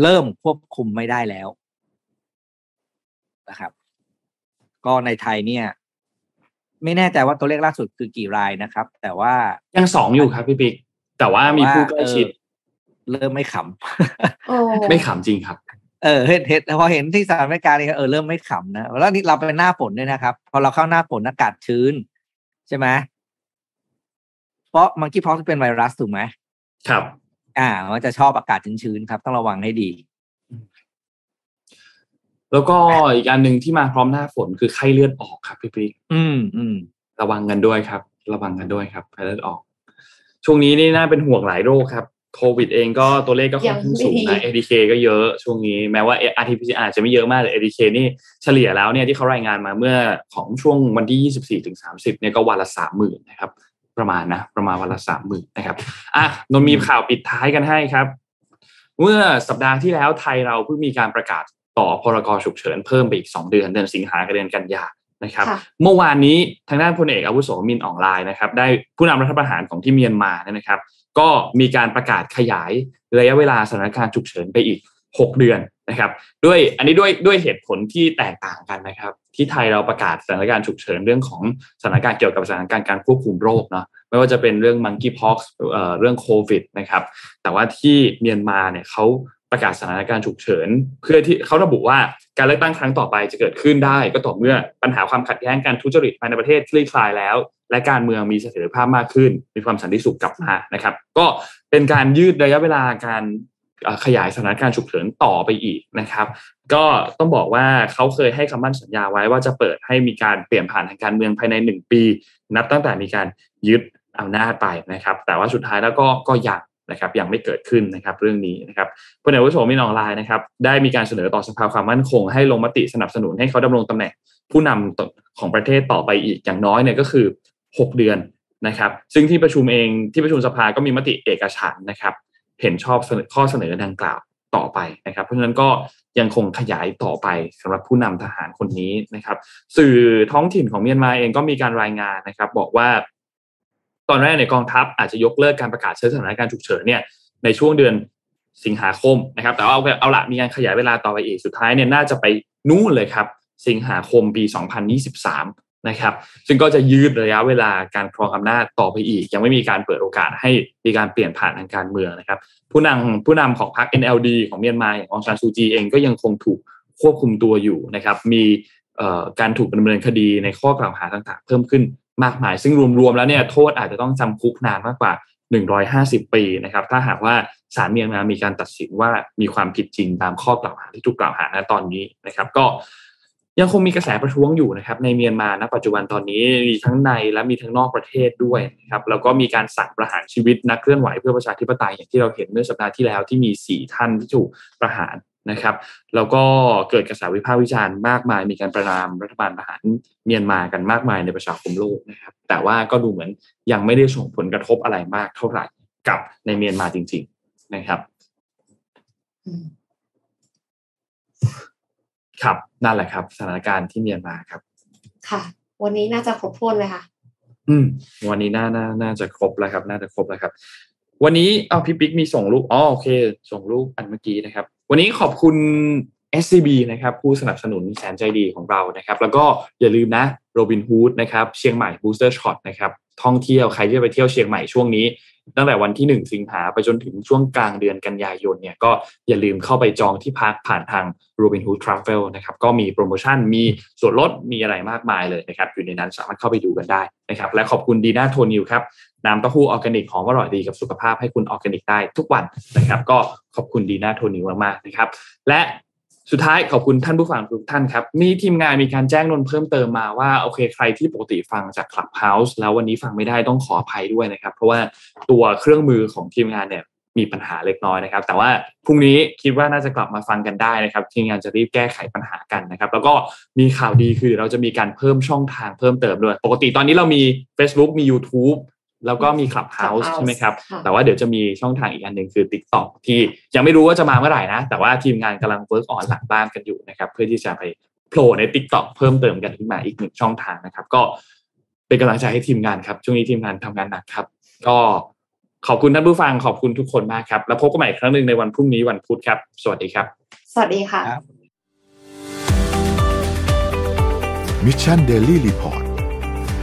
เริ่มควบคุมไม่ได้แล้ว นะครับ ก็ในไทยเนี่ย ไม่แน่ใจว่าตัวเลขล่าสุดคือกี่รายนะครับ แต่ว่ายังสองอยู่ครับพี่ปิ๊กแต่ว่ามีผู้ใกล้ชิดเริ่มไม่ขำไม่ขำจริงครับ เออเห็นเห็นพอเห็นที่สหรัฐอเมริกาเนี่ยเออเริ่มไม่ขำนะแล้วนี่เราเป็นหน้าฝนด้วยนะครับ พอเราเข้าหน้าฝนอากาศชื้น ใช่ไหมเพราะมังคีพอกเป็นไวรัสถูกไหมครับ อ่า มันจะชอบอากาศชื้นๆครับ ต้องระวังให้ดี แล้วก็อีกอันหนึ่งที่มาพร้อมหน้าฝนคือไข้เลือดออกครับพี่ปิ๊กอืมอืมระวังกันด้วยครับ ระวังกันด้วยครับไข้เลือดออก ช่วงนี้นี่น่าเป็นห่วงหลายโรคครับโควิดเองก็ตัวเลขก็ค่อนข้างสูงนะ ADK ก็เยอะช่วงนี้แม้ว่า RT-PCR จะไม่เยอะมากแต่ ADK นี่เฉลี่ยแล้วเนี่ยที่เขารายงานมาเมื่อของช่วงวันที่ 24ถึง30เนี่ยก็วันละสามหมื่นนะครับ ประมาณนะ ประมาณวันละสามหมื่นนะครับอะนนมีข่าวปิดท้ายกันให้ครับ เมื่อสัปดาห์ที่แล้วไทยเราเพิ่งมีการประกาศ ต่อพรกฉุกเฉินเพิ่มไปอีก 2 เดือนเดือนสิงหาคมเดือนกันยานะครับ เมื่อวานนี้ทางด้านพลเอกอาวุโสมินออนไลน์นะครับ ได้ผู้นำรัฐประหารของที่เมียนมาเนี่ยนะครับ ก็มีการประกาศขยายระยะเวลาสถานการณ์ฉุกเฉินไปอีก 6 เดือนนะครับ ด้วยอันนี้ด้วยด้วยเหตุผลที่แตกต่างกันนะครับ ที่ไทยเราประกาศสถานการณ์ฉุกเฉินเรื่องของสถานการณ์เกี่ยวกับสถานการณ์การควบคุมโรคเนาะไม่ว่าจะเป็นเรื่องมังกี้พ็อกซ์เรื่องโควิดนะครับ แต่ว่าที่เมียนมาเนี่ยเขา ประกาศสถานการณ์ฉุกเฉิน เพื่อที่เขาระบุว่าการเลือกตั้งครั้งต่อไปจะเกิดขึ้นได้ ก็ต่อเมื่อปัญหาความขัดแย้งการทุจริตภายในประเทศคลี่คลายแล้ว และการเมืองมีเสถียรภาพมากขึ้น มีความสันติสุขกลับมานะครับ ก็เป็นการยืดระยะเวลาการขยายสถานการณ์ฉุกเฉินต่อไปอีกนะครับ ก็ต้องบอกว่าเขาเคยให้คำมั่นสัญญาไว้ว่าจะเปิดให้มีการเปลี่ยนผ่านทางการเมืองภายในหนึ่งปี นับตั้งแต่มีการยึดอำนาจไปนะครับ แต่ว่าสุดท้ายแล้วก็ก็ยัง นะครับยังไม่เกิดขึ้นนะครับเรื่องนี้นะครับพลเอกวุฒิมินออนไลน์นะครับได้มีการเสนอต่อสภาความมั่นคง ให้ลงมติสนับสนุนให้เขาดำรงตำแหน่งผู้นำของประเทศต่อไปอีกอย่างน้อยเนี่ยก็คือ 6 เดือนนะครับ ซึ่งที่ประชุมเองที่ประชุมสภาก็มีมติเอกฉันนะครับ เห็นชอบข้อเสนอดังกล่าวต่อไปนะครับ เพราะฉะนั้นก็ยังคงขยายต่อไปสำหรับผู้นำทหารคนนี้นะครับ สื่อท้องถิ่นของเมียนมาเองก็มีการรายงานนะครับ บอกว่า ตอนแรกในกองทัพอาจจะยกเลิกการประกาศใช้สถานการณ์ฉุกเฉินเนี่ยในช่วงเดือนสิงหาคมนะครับ แต่ว่าเอาเอาละมีการขยายเวลาต่อไปอีกสุดท้ายเนี่ยน่าจะไปนู่นเลยครับ สิงหาคมปี 2023 นะครับ ซึ่งก็จะยืดระยะเวลาการครองอำนาจต่อไปอีก ยังไม่มีการเปิดโอกาสให้มีการเปลี่ยนผ่านทางการเมืองนะครับ ผู้นำผู้นำของพรรค NLD ของเมียนมาอย่างองซานซูจีเองก็ยังคงถูกควบคุมตัวอยู่นะครับ มีการถูกดำเนินคดีในข้อกล่าวหาต่างๆ เพิ่มขึ้น มากมาย ซึ่งรวมๆแล้วเนี่ยโทษอาจจะต้องจำคุกนานมากกว่า 150 ปีนะครับถ้าหากว่าศาลเมียนมามีการตัดสินว่ามีความผิดจริงตามข้อกล่าวหาที่ถูกกล่าวหาณตอนนี้นะครับ ก็ยังคงมีกระแสประท้วงอยู่นะครับในเมียนมาณปัจจุบันตอนนี้มีทั้งในและมีทั้งนอกประเทศด้วยนะครับแล้วก็มีการสั่งประหารชีวิตนักเคลื่อนไหวเพื่อประชาธิปไตยอย่างที่เราเห็นเมื่อสัปดาห์ที่แล้วที่มีสี่ท่านที่ถูกประหาร นะครับแล้วก็เกิดกระแสวิพากษ์วิจารณ์มากมาย มีการประนามรัฐบาลทหารเมียนมากันมากมายในประชาคมโลกนะครับแต่ว่าก็ดูเหมือนยังไม่ได้ส่งผลกระทบอะไรมากเท่าไหร่กับในเมียนมาจริง ๆนะครับครับนั่นแหละครับสถานการณ์ที่เมียนมาครับ ค่ะ วันนี้น่าจะครบถ้วนเลยค่ะ อืม วันนี้น่าน่าน่าจะครบแล้วครับ น่าจะครบแล้วครับ วันนี้เอาพี่ปิ๊กมีส่งรูปอ๋อโอเค ส่งรูปอันเมื่อกี้นะครับ วันนี้ขอบคุณ SCB นะครับผู้สนับสนุนแสนใจดีของเรานะครับ แล้วก็อย่าลืมนะโรบินฮูดนะครับเชียงใหม่ booster shot นะครับ ท่องเที่ยวใครที่จะไปเที่ยวเชียงใหม่ช่วงนี้ ตั้งแต่วันที่ 1 สิงหาไปจนถึงช่วงกลางเดือนกันยายนเนี่ยก็อย่าลืมเข้าไปจองที่พักผ่านทาง Robinhood Travel นะครับก็มีโปรโมชั่นมีส่วนลดมีอะไรมากมายเลยนะครับอยู่ในนั้นสามารถเข้าไปดูกันได้นะครับและขอบคุณดีน่าโทนิวครับน้ำเต้าหู้ออร์แกนิกหอมอร่อยดีกับสุขภาพให้คุณออร์แกนิกได้ทุกวันนะครับ ก็ขอบคุณดีน่าโทนิวมากๆนะครับ และ สุดท้ายขอบคุณท่านผู้ฟังทุกท่านครับ มีทีมงานมีการแจ้งนนเพิ่มเติมมาว่าโอเคใครที่ปกติฟังจาก Clubhouse แล้ววันนี้ฟังไม่ได้ต้องขออภัยด้วยนะครับ เพราะว่าตัวเครื่องมือของทีมงานเนี่ยมีปัญหาเล็กน้อยนะครับ แต่ว่าพรุ่งนี้คิดว่าน่าจะกลับมาฟังกันได้นะครับ ทีมงานจะรีบแก้ไขปัญหากันนะครับ แล้วก็มีข่าวดีคือเราจะมีการเพิ่มช่องทางเพิ่มเติมด้วย ปกติตอนนี้เรามี Facebook มี YouTube แล้วก็มี Clubhouse ใช่ไหมครับ แต่ว่าเดี๋ยวจะมีช่องทางอีกอันหนึ่งคือ TikTok ที่ยังไม่รู้ว่าจะมาเมื่อไหร่นะ แต่ว่าทีมงานกำลัง work on หลังบ้านกันอยู่นะครับ เพื่อที่จะไปโผล่ใน TikTok เพิ่มเติมกันขึ้นมาอีกหนึ่งช่องทางนะครับ ก็เป็นกำลังใจให้ทีมงานครับ ช่วงนี้ทีมงานทำงานหนักครับ ก็ขอบคุณท่านผู้ฟังขอบคุณทุกคนมากครับ แล้วพบกันใหม่อีกครั้งหนึ่งในวันพรุ่งนี้วันพุธครับ สวัสดีครับ สวัสดีค่ะ Mission Daily Report